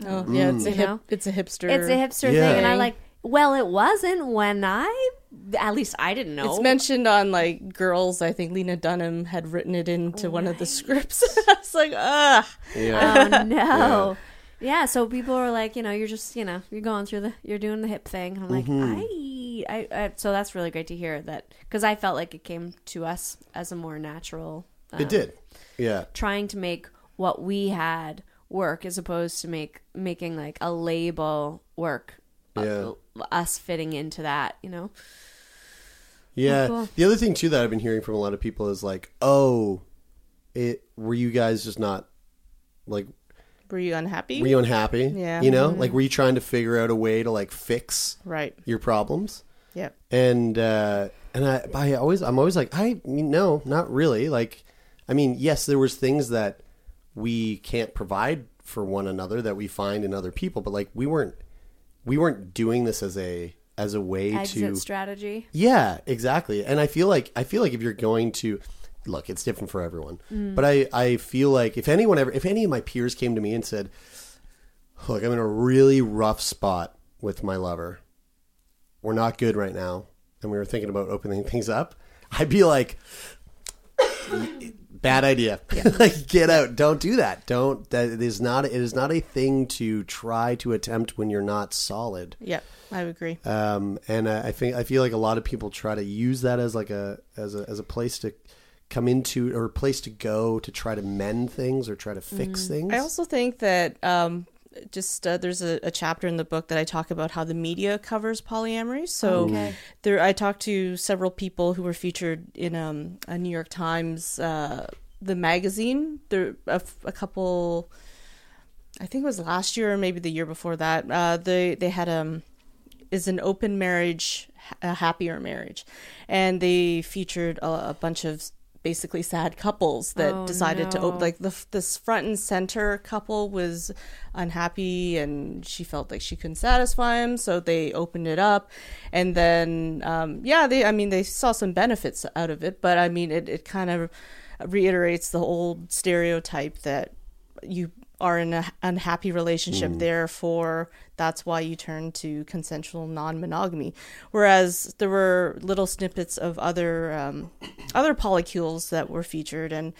Oh yeah, it's a You hip, know? it's a hipster. It's a hipster Yeah. thing, and I Thing. like. Well, it wasn't when I. At least I didn't know. It's mentioned on like girls. I think Lena Dunham had written it into one of the scripts. I was like, ah, yeah Oh no. Yeah. so people are like, you know, you're just, you know, you're going through the, you're doing the hip thing. And I'm like, I, I, I, so that's really great to hear that because I felt like it came to us as a more natural. Um, it did yeah Trying to make what we had work as opposed to make making like a label work. uh, Yeah. us fitting into that, you know. Yeah. cool. The other thing too that I've been hearing from a lot of people is like, "Oh, it were you guys just not like Were you unhappy? Were you unhappy? Yeah. You know, like were you trying to figure out a way to like fix right. your problems? Yeah. and uh and I, I always i'm always like i mean, no not really like i mean yes there was things that we can't provide for one another that we find in other people but like we weren't we weren't doing this as a as a way Exit to strategy. yeah exactly. And i feel like i feel like if you're going to look it's different for everyone. Mm. But i i feel like if anyone ever if any of my peers came to me and said look i'm in a really rough spot with my lover. We're not good right now. And we were thinking about opening things up. I'd be like bad idea like get out don't do that don't that it is not it is not a thing to try to attempt when you're not solid Yep. I agree. um, and I I think I feel like a lot of people try to use that as like a as a as a place to come into or a place to go to try to mend things or try to fix things. I also think that um, just uh, there's a, a chapter in the book that I talk about how the media covers polyamory. So Okay. there, I talked to several people who were featured in um, a New York Times uh, the magazine. There a, a couple, I think it was last year or maybe the year before that. Uh, they they had um is an open marriage a happier marriage, and they featured a, a bunch of basically sad couples that Oh, decided to open like the this front and center couple was unhappy and she felt like she couldn't satisfy him so they opened it up. And then um, yeah they i mean they saw some benefits out of it but i mean it, it kind of reiterates the old stereotype that you are in an unhappy relationship therefore that's why you turn to consensual non-monogamy. Whereas there were little snippets of other um, other polycules that were featured and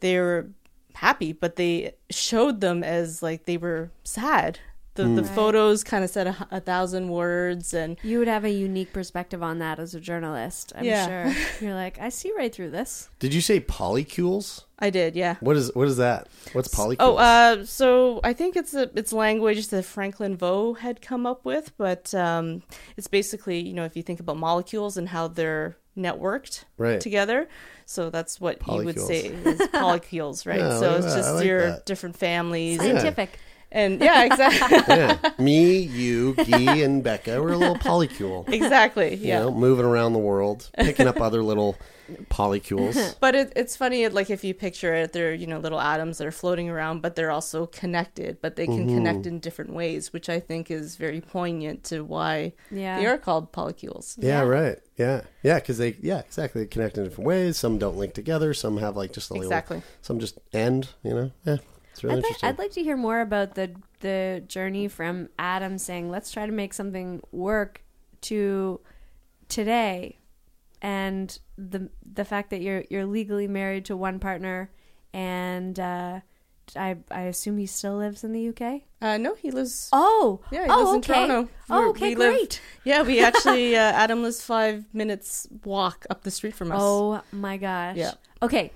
they were happy but they showed them as like they were sad the, the photos kind of said a, a thousand words and You would have a unique perspective on that as a journalist. I'm Yeah. sure. You're like, I see right through this. Did you say polycules? i did yeah What is what is that? What's polycules? Oh, uh, so I think it's a it's language that Franklin Veaux had come up with, but um, it's basically you know if you think about molecules and how they're networked Right. together, so that's what you would say is polycules, right? Yeah, so it's that. Just like your that. different families, Scientific. And yeah, exactly, yeah. Me, you, Guy, and Becca. We're a little polycule. exactly, You yeah. know, moving around the world, picking up other little polycules. But it, it's funny, like if you picture it, they're you know little atoms that are floating around, but they're also connected, but they can Mm-hmm. connect in different ways, which I think is very poignant to why Yeah. they are called polycules. Yeah, right. Yeah, yeah, because they, yeah, exactly. They connect in different ways. Some don't link together. Some have like just a little. Exactly. Some just end. You know. Yeah, it's really I'd, like, interesting. I'd like to hear more about the the journey from Adam saying, "Let's try to make something work," to today, and the the fact that you're you're legally married to one partner, and uh, I I assume he still lives in the UK. Uh, no, he lives. Oh, Yeah, he oh, lives in okay. Toronto. Oh, We're- okay, we live- great. Yeah, we actually uh, Adam lives five minutes walk up the street from us. Oh my gosh. Yeah. Okay.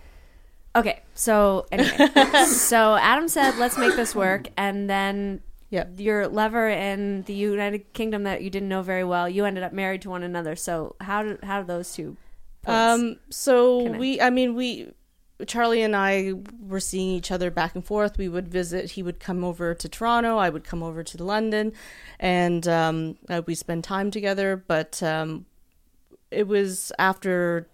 Okay. So anyway, so Adam said, "Let's make this work," and then Yep. your lover in the United Kingdom that you didn't know very well, you ended up married to one another. So how did how did those two? Um. So Connect. we, I mean, we, Charlie and I were seeing each other back and forth. We would visit. He would come over to Toronto. I would come over to London, and um, uh, we spend time together. But um, it was after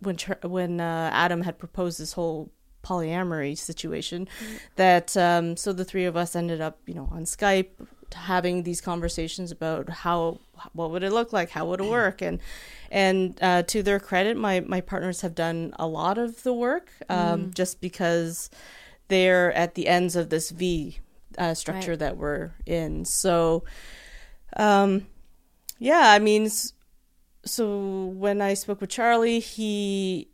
when when uh, Adam had proposed this whole polyamory situation that um, so the three of us ended up you know on Skype having these conversations about how what would it look like? How would it work? And and uh, to their credit my my partners have done a lot of the work um, just because they're at the ends of this V uh, structure Right. that we're in. So um yeah I mean so when I spoke with Charlie, he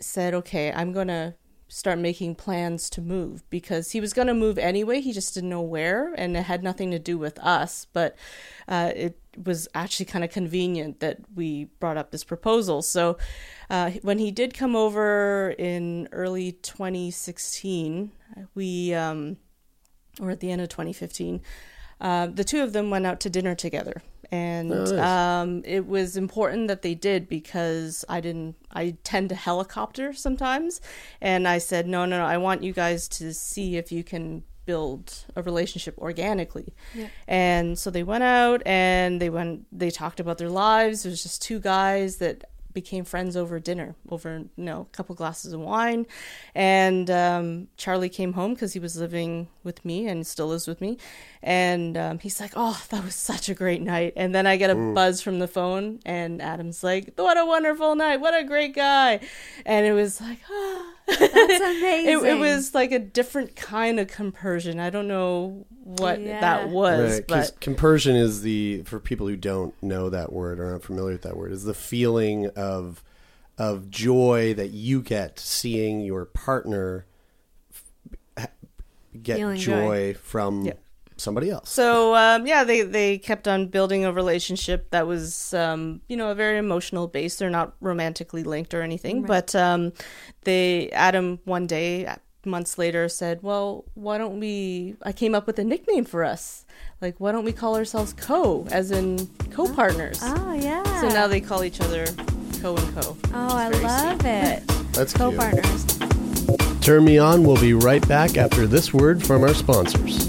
said, "Okay, I'm gonna start making plans to move because he was gonna move anyway. He just didn't know where, and it had nothing to do with us. But uh, it was actually kind of convenient that we brought up this proposal. So uh, when he did come over in early 2016, we um, or at the end of 2015." Uh, the two of them went out to dinner together, and Oh, nice. um, it was important that they did because I didn't. I tend to helicopter sometimes, and I said, no, no, no. I want you guys to see if you can build a relationship organically. And so they went out and they went they talked about their lives. It was just two guys that became friends over dinner, over you know a couple glasses of wine, and um, Charlie came home because he was living with me and still is with me, and um, he's like, "Oh, that was such a great night." And then I get a buzz from the phone, and Adam's like, "What a wonderful night! What a great guy!" And it was like, ah. That's it, amazing. it was like a different kind of compersion. I don't know what Yeah. that was, Right, 'cause but compersion is the for people who don't know that word or aren't familiar with that word is the feeling of of joy that you get seeing your partner f- get Feeling joy from Yeah. Somebody else. So um, yeah, they they kept on building a relationship that was um, you know a very emotional base. They're not romantically linked or anything, but um, they Adam one day uh, months later said, "Well, why don't we? I came up with a nickname for us. Like, why don't we call ourselves Co, as in co-partners? Oh yeah. So now they call each other Co and Co. Oh, I Very love it. That's cute. Co-partners. Turn me on. We'll be right back after this word from our sponsors.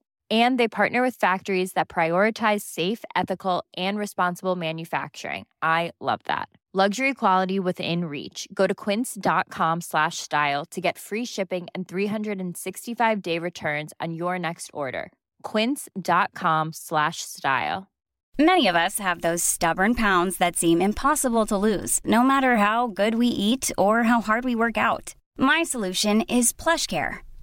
And they partner with factories that prioritize safe, ethical, and responsible manufacturing. I love that. Luxury quality within reach. Go to quince.com slash style to get free shipping and 365 day returns on your next order. Quince.com slash style. Many of us have those stubborn pounds that seem impossible to lose, no matter how good we eat or how hard we work out. My solution is PlushCare.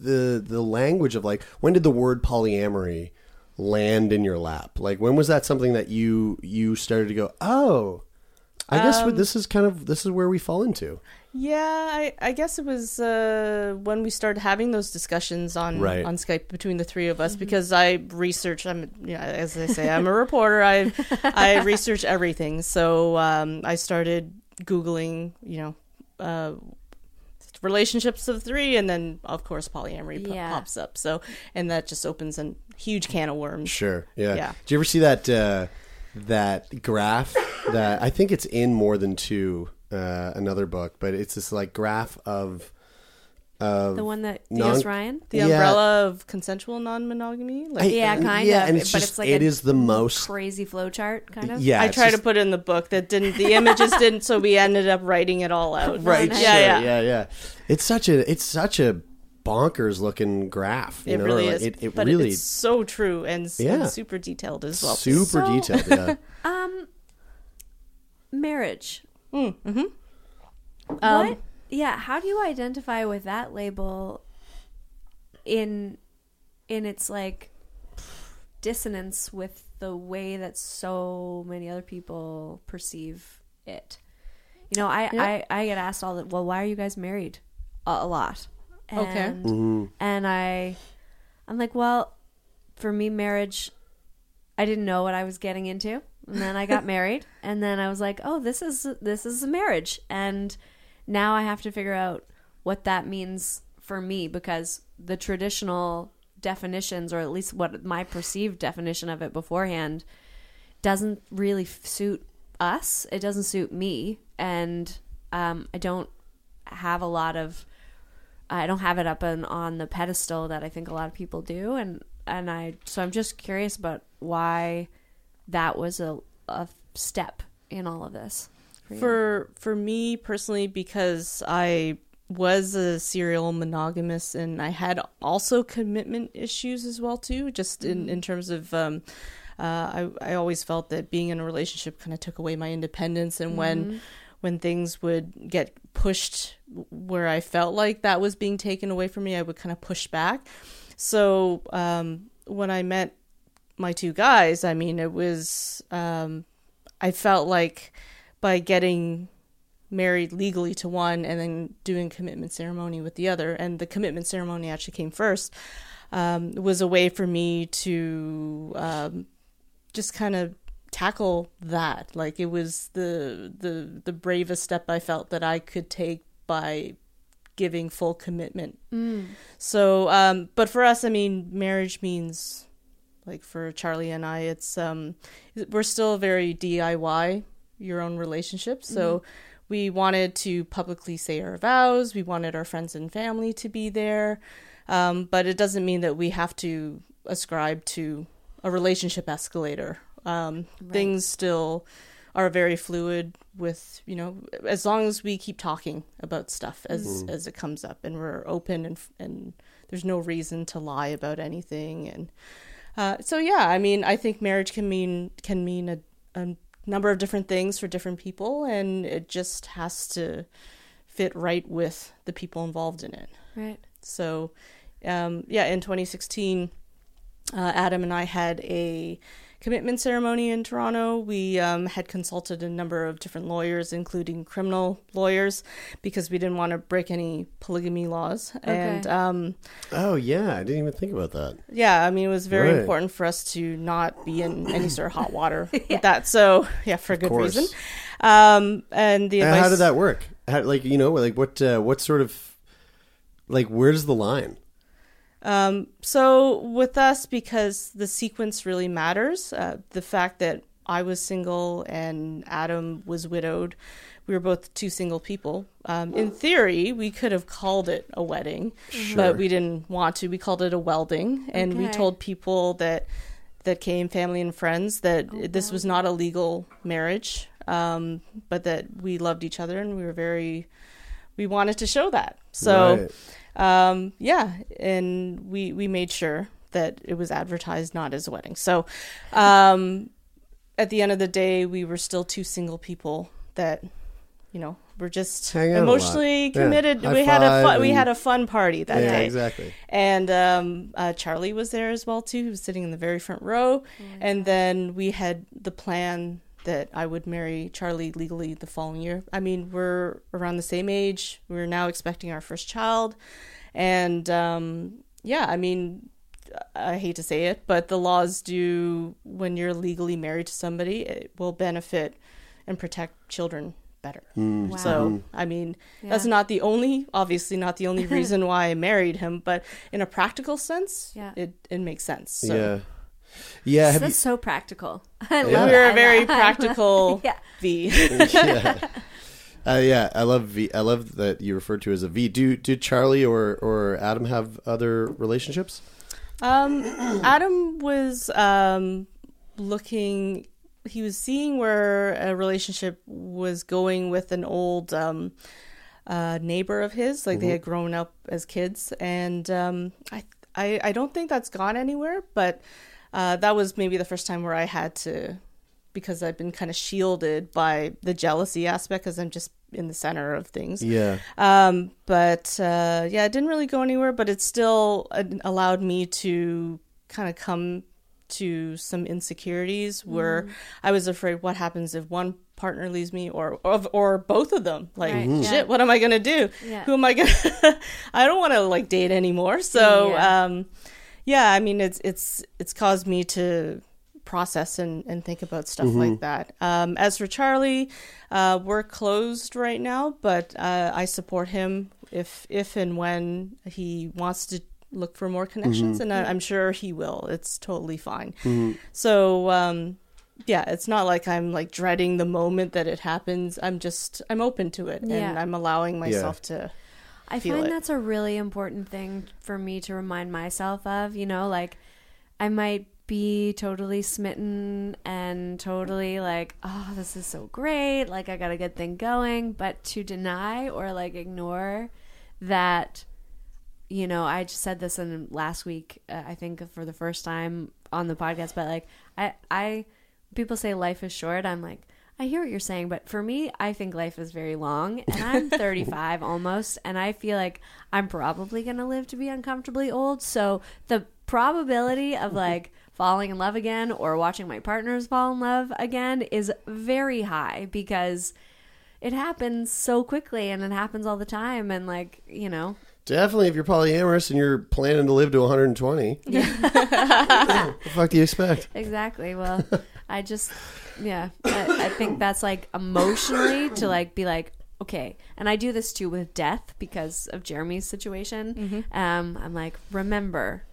the the language of like when did the word polyamory land in your lap? Like when was that something that you you started to go, oh, I guess this is kind of this is where we fall into. Yeah, I, I guess it was uh, when we started having those discussions on Right. on Skype between the three of us because I research. I'm you know, as I say, I'm a reporter. I I research everything. So um, I started googling, you know, uh, relationships of three, and then of course polyamory po- Yeah. pops up. So and that just opens a huge can of worms. Sure. Yeah. Yeah. Did you ever see that uh, that graph that I think it's in more than two uh, another book, but it's this like graph of of The one that non- Diaz Ryan. The Yeah. umbrella of consensual non-monogamy. Like I- Yeah, kind yeah, of. and it's but just it's like it a is the most crazy flow chart, kind of. yeah. I it's tried just- to put it in the book that didn't. The images didn't, so we ended up writing it all out. right. nice. Sure. Yeah, yeah. yeah, yeah. It's such a it's such a bonkers looking graph. You It know, really like, is. It, it but really it's so true and, s- Yeah. and super detailed as well. super So- detailed. Yeah. Um, marriage. mm-hmm. Um, what? Yeah. How do you identify with that label? In, in its like dissonance with the way that so many other people perceive it. You know, I I, I get asked all the well, why are you guys married? A, a lot. Okay. Mm-hmm. And I, I'm like, well, for me, marriage, I didn't know what I was getting into, and then I got married, and then I was like, oh, this is this is a marriage, and now I have to figure out what that means for me because the traditional definitions, or at least what my perceived definition of it beforehand, doesn't really suit us. It doesn't suit me, and um, I don't have a lot of. I don't have it up on, on the pedestal that I think a lot of people do, and and I so I'm just curious about why that was a a step in all of this. You. For for me personally, because I was a serial monogamous and I had also commitment issues as well too. Just in in terms of, um, uh, I I always felt that being in a relationship kind of took away my independence, and when when things would get pushed where I felt like that was being taken away from me, I would kind of push back. So um, when I met my two guys, I mean, it was um, I felt like by getting married legally to one and then doing commitment ceremony with the other, and the commitment ceremony actually came first, um, was a way for me to um, just kind of tackle that. Like it was the the the bravest step I felt that I could take by giving full commitment. So, um, but for us, I mean, marriage means like for Charlie and I, it's um, we're still very DIY your own relationship. So we wanted to publicly say our vows. We wanted our friends and family to be there, um, but it doesn't mean that we have to ascribe to a relationship escalator. Um, Things still are very fluid with you know as long as we keep talking about stuff as as it comes up and we're open and and there's no reason to lie about anything and uh, so yeah i mean i think marriage can mean can mean a, a number of different things for different people and it just has to fit right with the people involved in it right. so, um, yeah, in 2016, uh, Adam and I had a commitment ceremony in Toronto. We um, had consulted a number of different lawyers, including criminal lawyers, because we didn't want to break any polygamy laws. And um, Oh yeah, I didn't even think about that. yeah, I mean, it was very Right. important for us to not be in any sort of hot water with that. So, yeah, for a good reason. Um, and the And advice. how did that work? How, like you know, like what uh, what sort of like where's the line? Um, so with us, because the sequence really matters, uh, the fact that I was single and Adam was widowed, we were both two single people. Um, in theory, we could have called it a wedding, but we didn't want to. We called it a welding, and we told people that that came, family and friends, that this was not a legal marriage, um, but that we loved each other and we were very, we wanted to show that. So Right. um, yeah, and we we made sure that it was advertised not as a wedding. So, um, at the end of the day, we were still two single people that, you know, were just Hang out a lot. emotionally committed. High we had a five fun, we had a fun party that yeah, day. exactly. And um, uh, Charlie was there as well too. He was sitting in the very front row. and then we had the plan that I would marry Charlie legally the following year. I mean, we're around the same age. We're now expecting our first child, and um, yeah, I mean, I hate to say it, but the laws do when you're legally married to somebody, it will benefit and protect children better. Mm. So, I mean, that's not the only, obviously, not the only reason why I married him, but in a practical sense, Yeah. it, it makes sense. So, yeah, yeah. Have That's you, so practical. I Yeah. it. we're I a very love- practical Yeah. V. yeah. Uh, yeah, I love V. I love that you refer to as a V. Do do Charlie or or Adam have other relationships? Um, Adam was um, looking. He was seeing where a relationship was going with an old um, uh, neighbor of his. Like they had grown up as kids, and um, I, I, I don't think that's gone anywhere. But uh, that was maybe the first time where I had to, because I've been kind of shielded by the jealousy aspect, because I'm just in the center of things. Yeah, Um, but uh, yeah, it didn't really go anywhere. But it still uh, allowed me to kind of come to some insecurities where I was afraid what happens if one partner leaves me or or, or both of them. Like Right, shit, yeah. what am I gonna do? Yeah. Who am I gonna? I don't want to like date anymore. So Yeah. um, yeah, I mean it's it's it's caused me to process and, and think about stuff like that. Um, as for Charlie, uh, we're closed right now, but uh, I support him if if and when he wants to look for more connections, and I, I'm sure he will. It's totally fine. So um, yeah, it's not like I'm like dreading the moment that it happens. I'm just I'm open to it and I'm allowing myself to I find it. that's a really important thing for me to remind myself of. You know, like I might be totally smitten and totally like, oh, this is so great. Like I got a good thing going. But to deny or like ignore that, you know, I just said this in last week, uh, I think for the first time on the podcast, but like I, I, people say life is short. I'm like, I hear what you're saying, but for me, I think life is very long, and I'm 35 almost, and I feel like I'm probably going to live to be uncomfortably old. So the probability of like falling in love again or watching my partners fall in love again is very high because it happens so quickly and it happens all the time, and like you know, Definitely, if you're polyamorous and you're planning to live to 120, what the fuck do you expect? Exactly. Well, I just, yeah, I, I think that's like emotionally to like be like, okay. And I do this too with death because of Jeremy's situation. Um, I'm like, remember,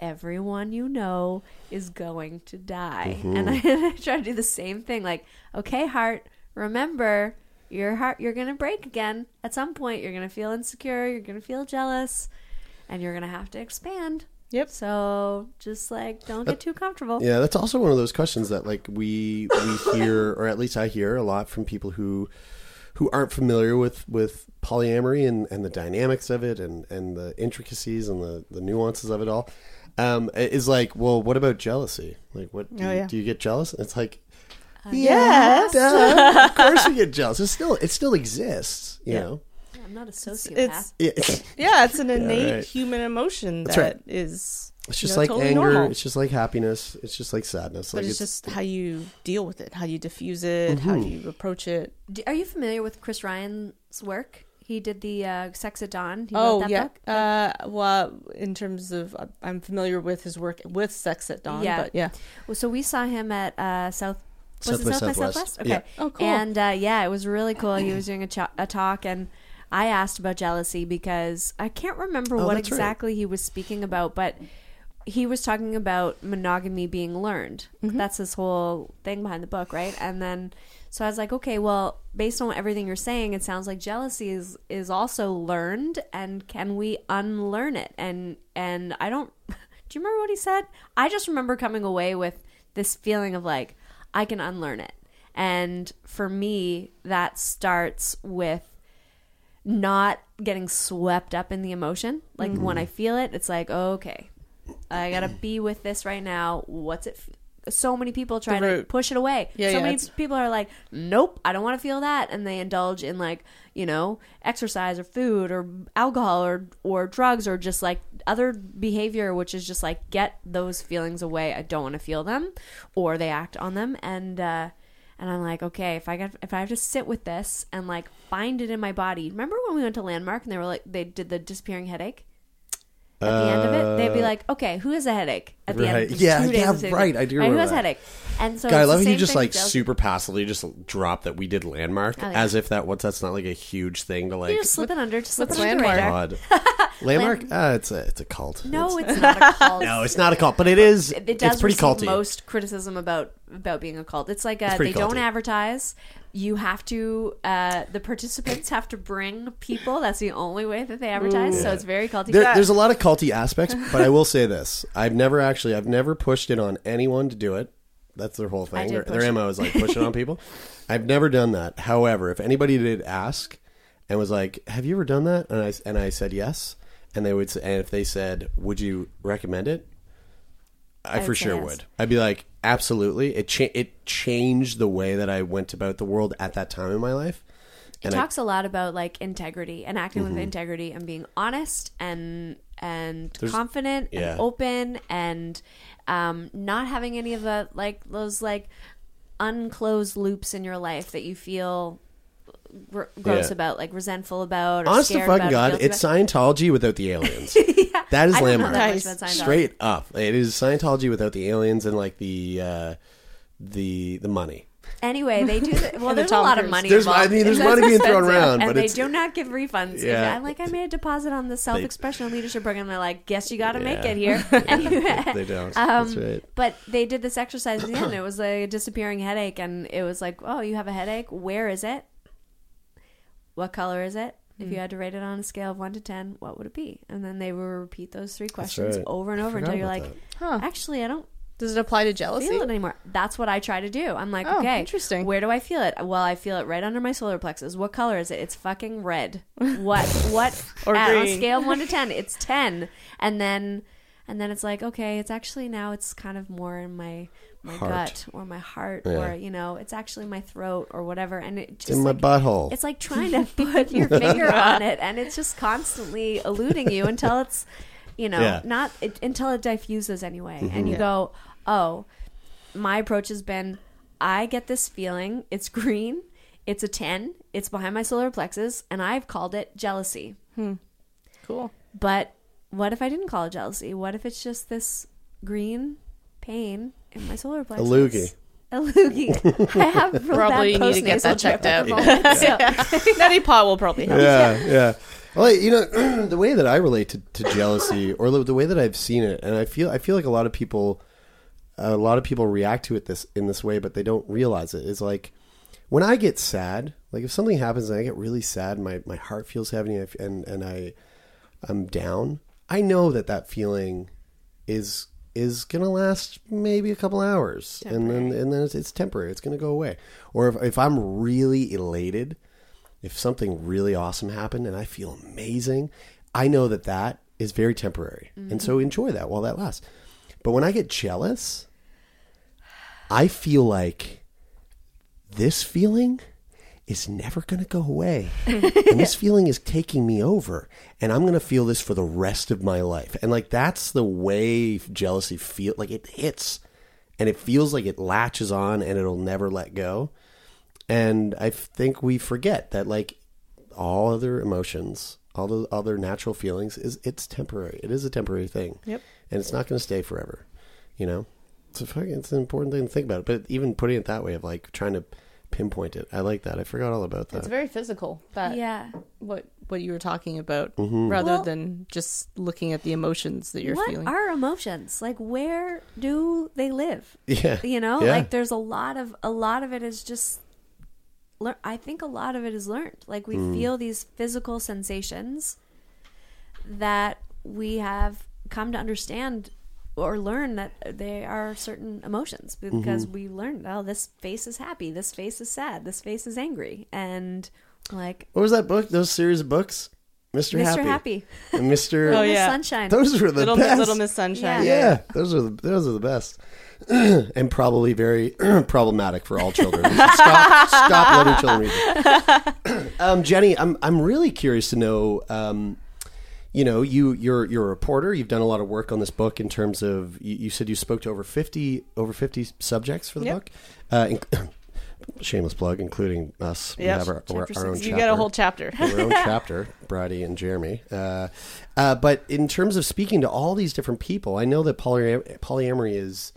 everyone you know is going to die. And I, I try to do the same thing. Like, okay, heart, remember, your heart, you're going to break again. At some point, you're going to feel insecure, you're going to feel jealous, and you're going to have to expand. Yep. So just like don't get too comfortable. Yeah, that's also one of those questions that like we we hear, or at least I hear a lot from people who who aren't familiar with with polyamory and, and the dynamics of it and and the intricacies and the the nuances of it all. Um, is like, well, what about jealousy? Like, what do, Oh, you, do you get jealous? It's like, Yes. duh, of course we get jealous. It still it still exists, you Yeah. know. I'm not a sociopath. It's Yeah, yeah, it's an innate right. human emotion That's that right. is It's you just know, like totally anger. normal. It's just like happiness. It's just like sadness. but like it's, just how you deal with it, how you diffuse it, how Mm-hmm. you approach it. D- Are you familiar with Chris Ryan's work? He did the uh, Sex at Dawn. He wrote Oh that yeah. book. Uh, well, in terms of, uh, I'm familiar with his work with Sex at Dawn. Yeah. But yeah. Well, so we saw him at uh, South. Was South it by South by Southwest. Southwest? Okay. Yeah. Oh, cool. And uh, yeah, it was really cool. He was doing a, ch- a talk, and I asked about jealousy because I can't remember Oh, what that's right. exactly he was speaking about, but he was talking about monogamy being learned. Mm-hmm. That's his whole thing behind the book, right? And then, so I was like, okay, well, based on everything you're saying, it sounds like jealousy is is also learned, and can we unlearn it? And and I don't. Do you remember what he said? I just remember coming away with this feeling of like I can unlearn it. And for me, that starts with not getting swept up in the emotion. Like Mm-hmm. when I feel it, it's like, okay, I gotta be with this right now. What's it? F-? So many people try to push it away. Yeah, so yeah, many it's- people are like, nope, I don't want to feel that, and they indulge in like, you know, exercise or food or alcohol or or drugs or just like other behavior, which is just like get those feelings away. I don't want to feel them, or they act on them, and. uh and I'm like, okay, if I got if I have to sit with this and like find it in my body. Remember when we went to Landmark and they were like they did the disappearing headache? At the end of it, they'd be like, okay, who has a headache? At the Uh, Right. end, of Yeah, two days yeah, of sitting right. I do Right, Who has a that. headache? And so God, I it's the love how you same just thing like with jealousy. super passively just drop that we did landmark Oh, yeah. as if that what's that's not like a huge thing to like. You just slip it under, just slip it what's under the Landmark? radar. God. landmark? Ah, it's a it's a cult. No, It's- it's not a cult. no, it's not a cult, but it is. it, it does it's pretty receive culty. most criticism about about being a cult. It's like uh, pretty they don't culty. advertise. You have to. Uh, the participants have to bring people. That's the only way that they advertise. So it's very culty. There, there's a lot of culty aspects, but I will say this: I've never actually, I've never pushed it on anyone to do it. That's their whole thing. Their, push their mo is like push it on people. I've never done that. However, if anybody did ask and was like, "Have you ever done that?" and I and I said yes, and they would, say, and if they said, "Would you recommend it?" I I for sure would. I'd be like, absolutely. It cha- it changed the way that I went about the world at that time in my life. it And I- Mm-hmm. talks a lot about like integrity and acting with integrity and being honest and and There's- confident yeah. and open and um, not having any of the like those like unclosed loops in your life that you feel gr- gross Yeah. about, like resentful about. Or Honest to scared fucking about, God, it's. Scientology without the aliens. That is I don't know landmark. that Nice. much about Scientology. Straight up, it is Scientology without the aliens and like the uh, the the money. Anyway, they do. The, well, And the there's a Tom lot of Cruise. money. There's- I involved. mean, there's money being thrown expensive. around, and but they it's- do not give refunds. Yeah. I'm like, I made a deposit on the self expression leadership program. They're like, guess you got to make it here. You- they don't. Um, That's right. But they did this exercise at the end. It was a disappearing headache, and it was like, oh, you have a headache. Where is it? What color is it? If Hmm. you had to rate it on a scale of one to ten, what would it be? And then they would repeat those three questions right. over and I over forgot until you're about like, Huh. actually, I don't Does it apply to jealousy? feel it anymore. That's what I try to do. I'm like, Oh, okay, interesting. Where do I feel it? Well, I feel it right under my solar plexus. What color is it? It's fucking red. What? What? Or at- on a green. scale of one to ten, it's ten. And then, and then it's like, okay, it's actually now it's kind of more in my my Heart. gut or my heart Yeah. or you know, it's actually my throat or whatever. And it just in my butthole. it's like trying to put your finger on it, and it's just constantly eluding you until it's, you know, Yeah. not it, until it diffuses anyway, Mm-hmm. and you go, oh, my approach has been, I get this feeling, it's green, it's a ten, it's behind my solar plexus, and I've called it jealousy. hmm. Cool. But what if I didn't call it jealousy? What if it's just this green pain in my solar plexus? loogie. A loogie. I have real Probably bad need to get postnasal that checked out. moment, so- pot will probably help. yeah, yeah. Well, you know, the way that I relate to, to jealousy, or the, the way that I've seen it, and I feel, I feel like a lot of people, a lot of people react to it this in this way, but they don't realize it. Is like when I get sad, like if something happens and I get really sad, my my heart feels heavy, and and, and I, I'm down. I know that that feeling is is gonna last maybe a couple hours, and then and then it's, it's temporary. It's gonna go away. Or if if I'm really elated if something really awesome happened and I feel amazing, I know that that is very temporary. And so mm-hmm. enjoy that while that lasts. But when I get jealous, I feel like this feeling is never going to go away. and this feeling is taking me over. And I'm going to feel this for the rest of my life. And like that's the way jealousy feel like it hits and it feels like it latches on and it'll never let go. And I think we forget that like all other emotions, all the other natural feelings is it's temporary. It is a temporary thing. Yep. And it's not going to stay forever. You know? It's a fucking, it's an important thing to think about. But even putting it that way of like trying to pinpoint it. I like that. I forgot all about that. It's very physical. That yeah. what what you were talking about, Mm-hmm. rather Well- than just looking at the emotions that you're what feeling. are emotions like where do they live yeah. you know Yeah. like there's a lot of a lot of it is just lear- i think a lot of it is learned like we Mm. feel these physical sensations that we have come to understand or learn that they are certain emotions because Mm-hmm. we learned oh this face is happy this face is sad this face is angry and like What was that book? Those series of books? Mr. mr Happy. happy, And Mr. Oh, yeah. sunshine Those were the little best. Little Miss Sunshine. yeah, those are the those are the best, and probably very problematic for all children. Stop, stop letting children read um, Jenny, I'm I'm really curious to know. Um, you know, you you're you're a reporter. You've done a lot of work on this book in terms of. You, you said you spoke to over fifty over fifty subjects for the Yep. book. Uh, inc- shameless plug, including us. We Yep. have our, our, our own You chapter get a whole chapter. their own chapter, Brady and Jeremy. Uh, uh, but in terms of speaking to all these different people, I know that polyam- polyamory is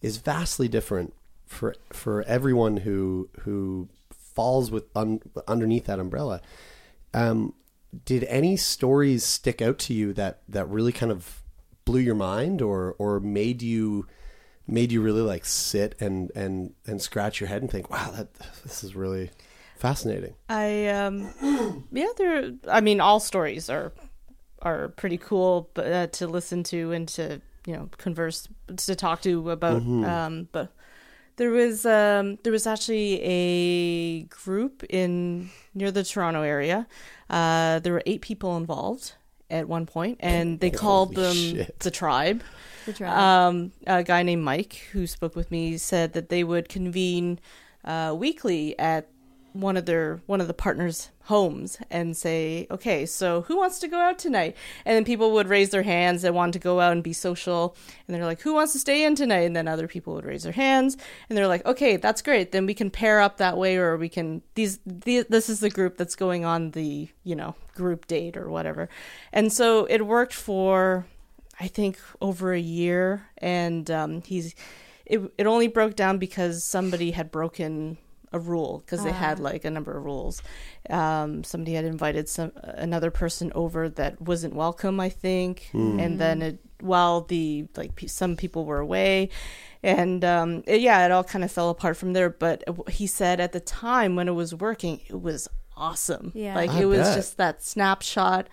is vastly different for for everyone who who falls with un, underneath that umbrella. Um, did any stories stick out to you that that really kind of blew your mind, or or made you made you really like sit and and and scratch your head and think, wow, that this is really fascinating. I um yeah, there. I mean, all stories are are pretty cool, but uh, to listen to and to you know converse to talk to about. Um, but there was um there was actually a group in near the Toronto area. Uh, there were eight people involved at one point, and they called them shit. the tribe. The tribe. Um, a guy named Mike who spoke with me said that they would convene uh, weekly at one of their one of the partners' homes and say, "Okay, so who wants to go out tonight?" And then people would raise their hands that want to go out and be social, and they're like, "Who wants to stay in tonight?" And then other people would raise their hands, and they're like, "Okay, that's great. Then we can pair up that way, or we can these, the this is the group that's going on the you know group date or whatever." And so it worked for I think over a year, and um, he's it it only broke down because somebody had broken a rule because they had like a number of rules. Um, somebody had invited some another person over that wasn't welcome, I think, and then it, while the like pe- some people were away, and um, it- yeah, it all kind of fell apart from there. But he said at the time when it was working, it was awesome. Yeah. like I it was bet. just that snapshot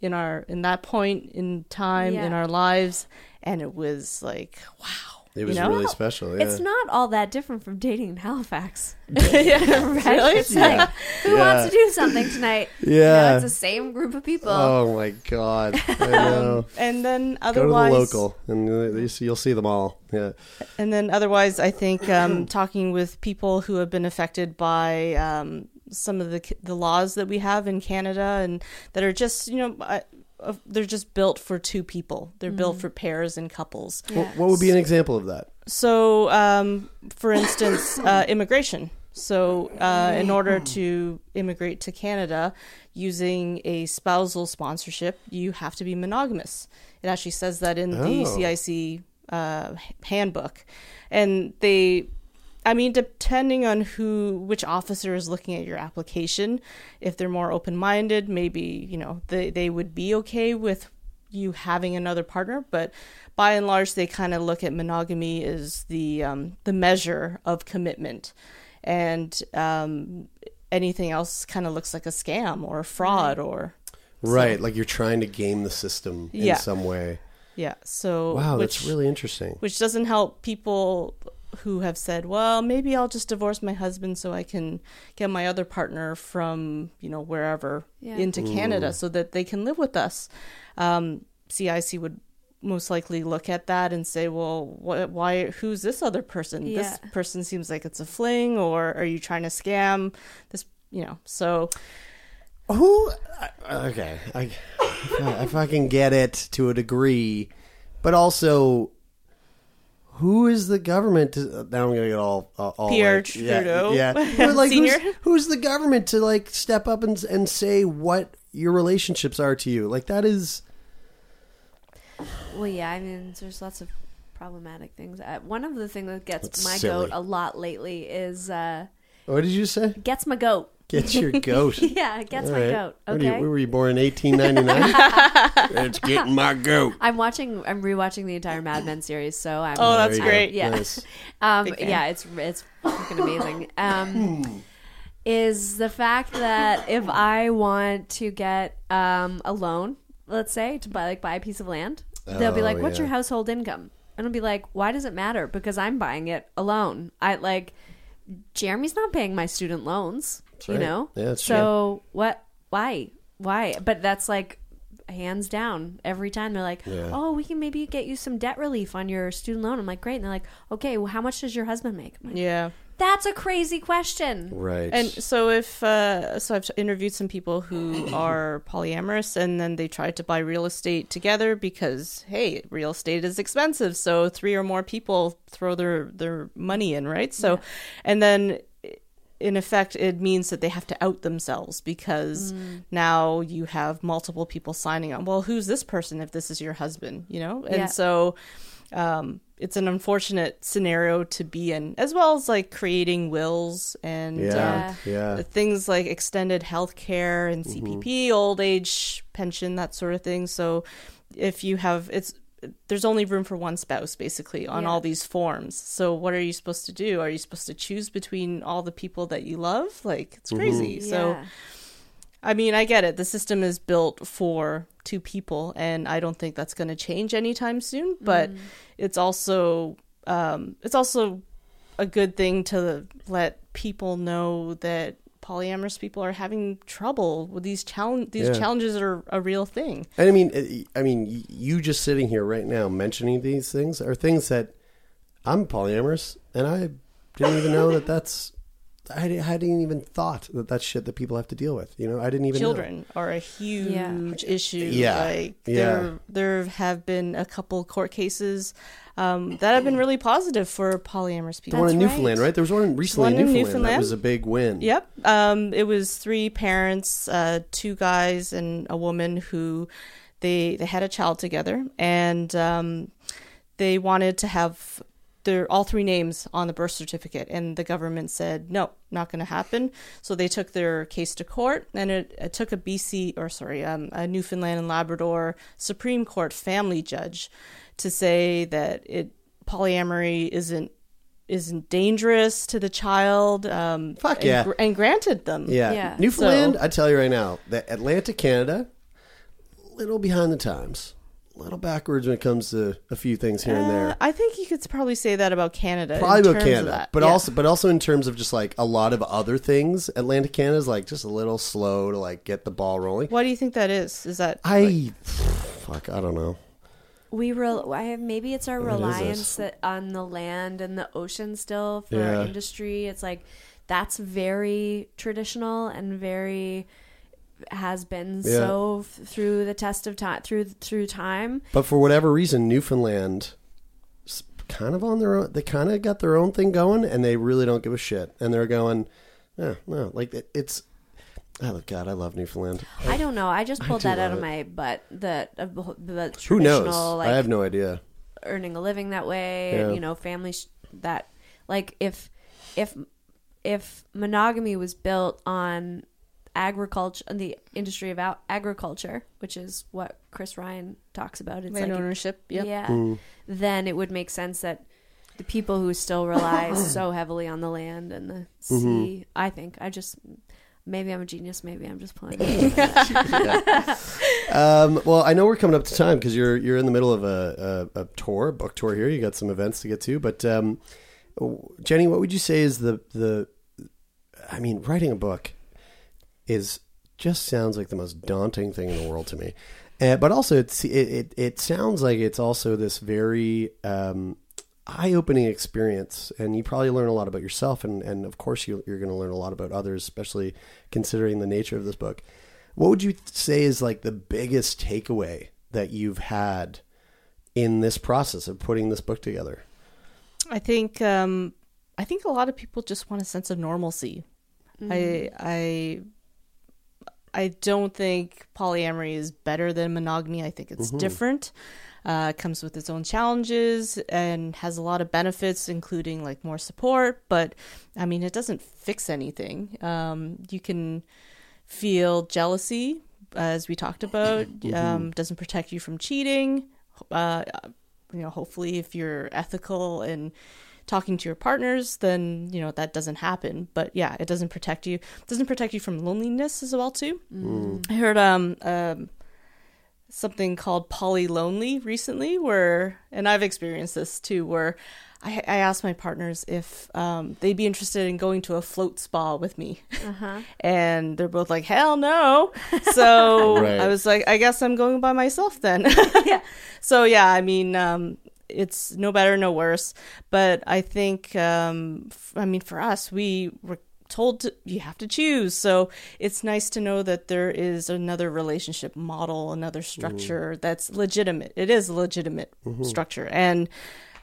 in our in that point in time in our lives, and it was like wow. It was you know? really special. Yeah. It's not all that different from dating in Halifax. yeah, right? really? It's like, who Yeah. wants to do something tonight? You know, Yeah. it's the same group of people. oh my god! I know. and then Go to the otherwise local, and you see- you'll see them all. Yeah. and then otherwise i think um, talking with people who have been affected by um, some of the the laws that we have in canada and that are just you know I, uh, they're just built for two people. They're built for pairs and couples. What, what would be an example of that? so um, for instance uh, immigration. So uh, in order to immigrate to canada using a spousal sponsorship you have to be monogamous. It actually says that in the Oh. cic uh, handbook. And they I mean, depending on who, which officer is looking at your application, if they're more open minded, maybe, you know, they, they would be okay with you having another partner. But by and large, they kind of look at monogamy as the, um, the measure of commitment. And um, anything else kind of looks like a scam or a fraud or. Right, like you're trying to game the system in Yeah. some way. Yeah. So. Wow, which, that's really interesting. which doesn't help people who have said, "Well, maybe I'll just divorce my husband so I can get my other partner from you know wherever Yeah. into Canada so that they can live with us." Um, CIC would most likely look at that and say, "Well, what, why? Who's this other person? Yeah. This person seems like it's a fling, or are you trying to scam this?" You know, so Who? Okay, I, I fucking get it to a degree, but also, who is the government? To, now I'm gonna get all uh, all Pierre like, Trudeau, Yeah, yeah. But, like, Senior. Who's, who's the government to like step up and and say what your relationships are to you? Like that is. Well, yeah, I mean, there's lots of problematic things. Uh, one of the things that gets That's my silly. goat a lot lately is uh, What did you say? gets my goat. Get your goat. Yeah, it gets All my right. goat. What are you- Okay. where were you born in 1899? it's getting my goat. I'm watching. I'm rewatching the entire Mad Men series, so I'm. Oh, that's There you go. great. Yeah. Nice. Um, fan. yeah, it's it's fucking amazing. Um, is the fact that if I want to get um, a loan, let's say to buy like buy a piece of land, they'll be Oh, like, "What's yeah. your household income?" And I'll be like, "Why does it matter? Because I'm buying it alone. I like Jeremy's not paying my student loans. You right. know. Yeah, that's so what? Why? Why? But that's like." Hands down, every time they're like, Yeah. "Oh, we can maybe get you some debt relief on your student loan." I'm like, "Great!" And they're like, "Okay, well, how much does your husband make?" Like, yeah. That's a crazy question. Right. And so if uh, so, I've interviewed some people who are polyamorous, and then they tried to buy real estate together because hey, real estate is expensive. So three or more people throw their their money in, right? So, and then in effect, it means that they have to out themselves because now you have multiple people signing on. Well, who's this person if this is your husband? You know, and Yeah. so um, it's an unfortunate scenario to be in, as well as like creating wills and yeah, um, yeah. things like extended health care and CPP, old age pension, that sort of thing. So if you have it's there's only room for one spouse basically on Yeah. all these forms. So what are you supposed to do? Are you supposed to choose between all the people that you love? Like it's crazy. So Yeah. I mean, I get it. The system is built for two people, and I don't think that's going to change anytime soon. But it's also um, it's also a good thing to let people know that polyamorous people are having trouble with these challenge. These Yeah. challenges are a real thing. And I mean, uh, I mean, you just sitting here right now mentioning these things are things that I'm polyamorous, and I didn't even know that that's. I di- hadn't even thought that that's shit that people have to deal with. You know, I didn't even know. Children are a huge issue. Yeah. Like Yeah. there, there have been a couple court cases um, that have been really positive for polyamorous people. The people. one in Newfoundland, right. right? There was one recently One in in Newfoundland, that was a big win. Yep. Um, it was three parents, uh, two guys and a woman who they they had a child together, and um, they wanted to have their all three names on the birth certificate, and the government said no, not going to happen. So they took their case to court, and it, it took a BC or sorry, um, a Newfoundland and Labrador Supreme Court family judge to say that it polyamory isn't isn't dangerous to the child. Um, Fuck and, yeah. gr- and granted them. Yeah. Yeah. Newfoundland, So- I tell you right now, that Atlantic Canada, little behind the times. Little backwards when it comes to a few things here and Uh, there. I think you could probably say that about Canada. in Probably about terms of Canada, that. but Yeah. also but also in terms of just like a lot of other things, Atlantic Canada is like just a little slow to like get the ball rolling. Why do you think that is? Is that I fuck, I don't know. We rel- I have, maybe it's our What is reliance that on the land and the ocean still for Yeah. our industry. It's like that's very traditional and very has been Yeah. so f- through the test of time through through time. But for whatever reason, Newfoundland kind of on their own. They kind of got their own thing going, and they really don't give a shit. And they're going, yeah, no, like it, it's. Oh God, I love Newfoundland. I don't know. I just pulled do that out of it. my butt. The, the Who knows? traditional, Like, I have no idea. earning a living that way Yeah. and you know families that like if if if monogamy was built on agriculture the industry of out- agriculture which is what chris ryan talks about it's land like ownership? Yep. yeah Mm. then it would make sense that the people who still rely so heavily on the land and the sea Mm-hmm. i think i just maybe i'm a genius maybe i'm just playing Um, well, I know we're coming up to time because you're you're in the middle of a, a, a tour, a book tour here. You got some events to get to, but um, Jenny, what would you say is the the? I mean, writing a book is just sounds like the most daunting thing in the world to me, uh, but also it's it, it it sounds like it's also this very um, eye-opening experience. And you probably learn a lot about yourself. And, and of course you, you're going to learn a lot about others especially considering the nature of this book. What would you say is like the biggest takeaway that you've had in this process of putting this book together? I think um, I think a lot of people just want a sense of normalcy. I I I don't think polyamory is better than monogamy. I think it's different. Uh, comes with its own challenges and has a lot of benefits, including like more support. But I mean, it doesn't fix anything. Um, you can feel jealousy, as we talked about. Um, doesn't protect you from cheating. Uh, you know, hopefully, if you're ethical and talking to your partners, then you know that doesn't happen. But yeah, it doesn't protect you. It doesn't protect you from loneliness as well too. I heard um um something called poly lonely recently, where and I've experienced this too, where. I, I asked my partners if um, they'd be interested in going to a float spa with me, and they're both like, "Hell no!" So Right. I was like, "I guess I'm going by myself then." yeah. So yeah, I mean, um, it's no better, no worse. But I think, um, f- I mean, for us, we were told to, you have to choose. So it's nice to know that there is another relationship model, another structure that's legitimate. It is a legitimate structure, and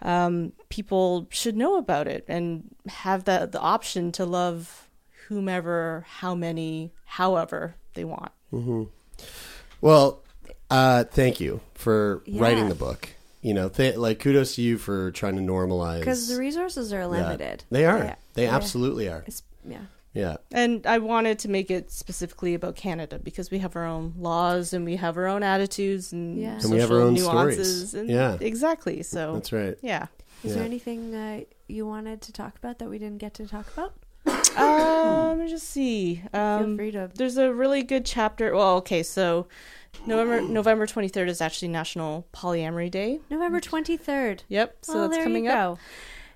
um, people should know about it and have the the option to love whomever, how many, however they want. well uh, thank you for Yeah. writing the book you know th- like kudos to you for trying to normalize because the resources are that. limited they are Yeah. they Yeah. absolutely are It's- yeah yeah And I wanted to make it specifically about Canada because we have our own laws and we have our own attitudes and, Yeah. And social we have our own nuances. stories. And Yeah. exactly. So that's right yeah. is Yeah. there anything uh, you wanted to talk about that we didn't get to talk about Um, let me just see. feel Um, free to there's a really good chapter. Well, okay, so November November 23rd is actually National Polyamory Day. november 23rd Yep. So oh, it's there coming up.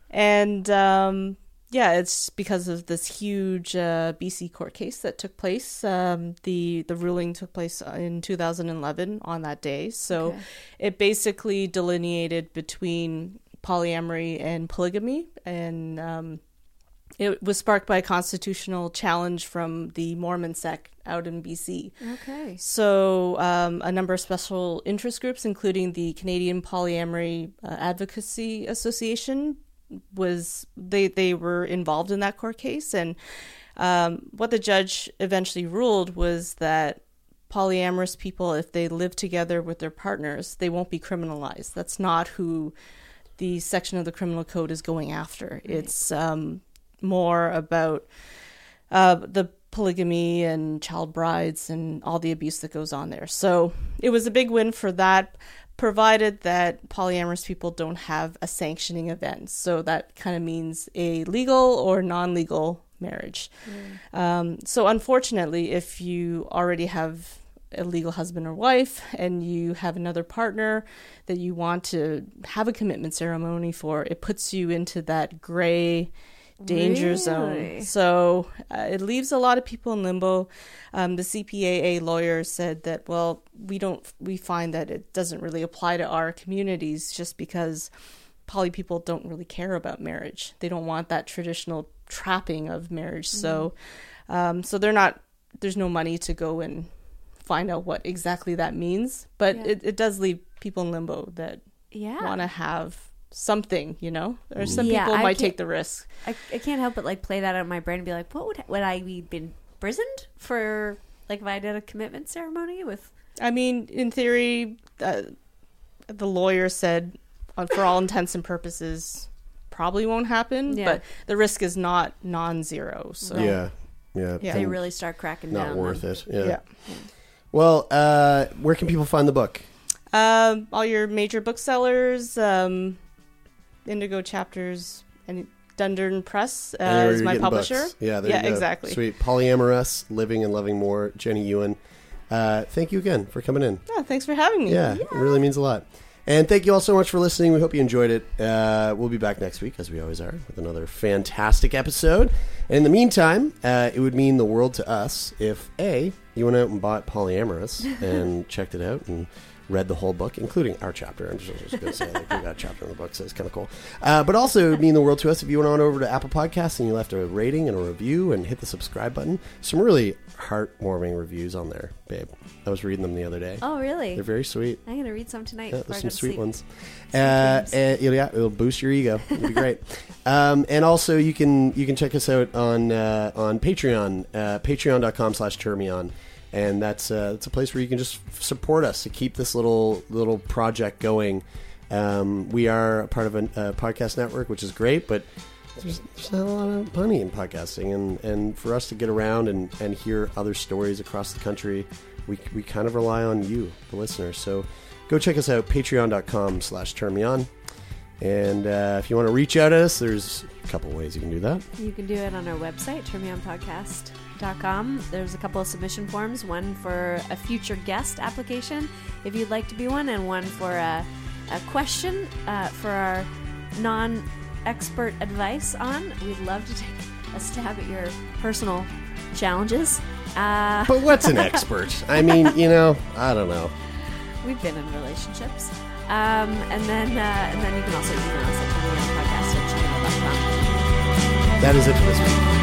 And um, yeah, it's because of this huge uh, BC court case that took place. Um, the the ruling took place in 2011 on that day. So Okay. it basically delineated between polyamory and polygamy, and um, it was sparked by a constitutional challenge from the Mormon sect out in BC. okay So, um, a number of special interest groups, including the Canadian Polyamory uh, Advocacy Association, was they they were involved in that court case, and um, what the judge eventually ruled was that polyamorous people, if they live together with their partners, they won't be criminalized. That's not who the section of the criminal code is going after. It's um, more about uh, the polygamy and child brides and all the abuse that goes on there. So it was a big win for that, provided that polyamorous people don't have a sanctioning event. So that kind of means a legal or non legal marriage. Um, so unfortunately, if you already have a legal husband or wife and you have another partner that you want to have a commitment ceremony for, it puts you into that gray danger zone. So uh, it leaves a lot of people in limbo. Um, the CPAA lawyer said that, well, we don't, we find that it doesn't really apply to our communities just because poly people don't really care about marriage. They don't want that traditional trapping of marriage. So, um, so they're not, there's no money to go and find out what exactly that means. But Yeah. it, it does leave people in limbo that Yeah. want to have something, you know, or some Yeah, people I might take the risk. I, I can't help but like play that out in my brain and be like, what would would I be been imprisoned for? Like if I did a commitment ceremony with I mean, in theory, uh, the lawyer said, uh, for all intents and purposes, probably won't happen. Yeah. But the risk is not non-zero. So Yeah, yeah, Yeah. they really start cracking not down. worth then. it. Yeah. yeah. Well, uh, where can people find the book? Um, all your major booksellers, um, Indigo Chapters, and Dundurn Press uh, is my publisher. books. Yeah, there yeah, exactly. Sweet. Polyamorous, living and loving more. Jenny Yuen. Uh, thank you again for coming in. Yeah, thanks for having me. Yeah, it really means a lot. And thank you all so much for listening. We hope you enjoyed it. Uh, we'll be back next week, as we always are, with another fantastic episode. And in the meantime, uh, it would mean the world to us if A, you went out and bought Polyamorous and checked it out and read the whole book, including our chapter. I'm just, just going to say, like, we got a chapter in the book, so it's kind of cool. Uh, but also, it would mean the world to us if you went on over to Apple Podcasts and you left a rating and a review and hit the subscribe button. Some really heartwarming reviews on there, babe. I was reading them the other day. Oh really? They're very sweet. I'm gonna read some tonight. Yeah, there's some sweet sleep. ones. Sweet Uh, and, yeah, it'll boost your ego. It'll be great. um, and also, you can you can check us out on uh, on Patreon, uh, patreon.com slash turnmeon. And that's uh, that's a place where you can just support us to keep this little little project going. Um, we are a part of a, a podcast network, which is great, but there's, there's not a lot of money in podcasting, and, and for us to get around and, and hear other stories across the country, we, we kind of rely on you, the listeners. So go check us out, patreon.com slash turnmeon. And uh, if you want to reach out to us, there's a couple ways you can do that. You can do it on our website, There's a couple of submission forms, one for a future guest application, if you'd like to be one, and one for a, a question uh, for our non expert advice on. We'd love to take a stab at your personal challenges. Uh, But what's an expert? I mean, you know, I don't know. we've been in relationships. Um, and then uh, and then you can also email us at turnmeonpodcast at gmail.com. That is it for this week.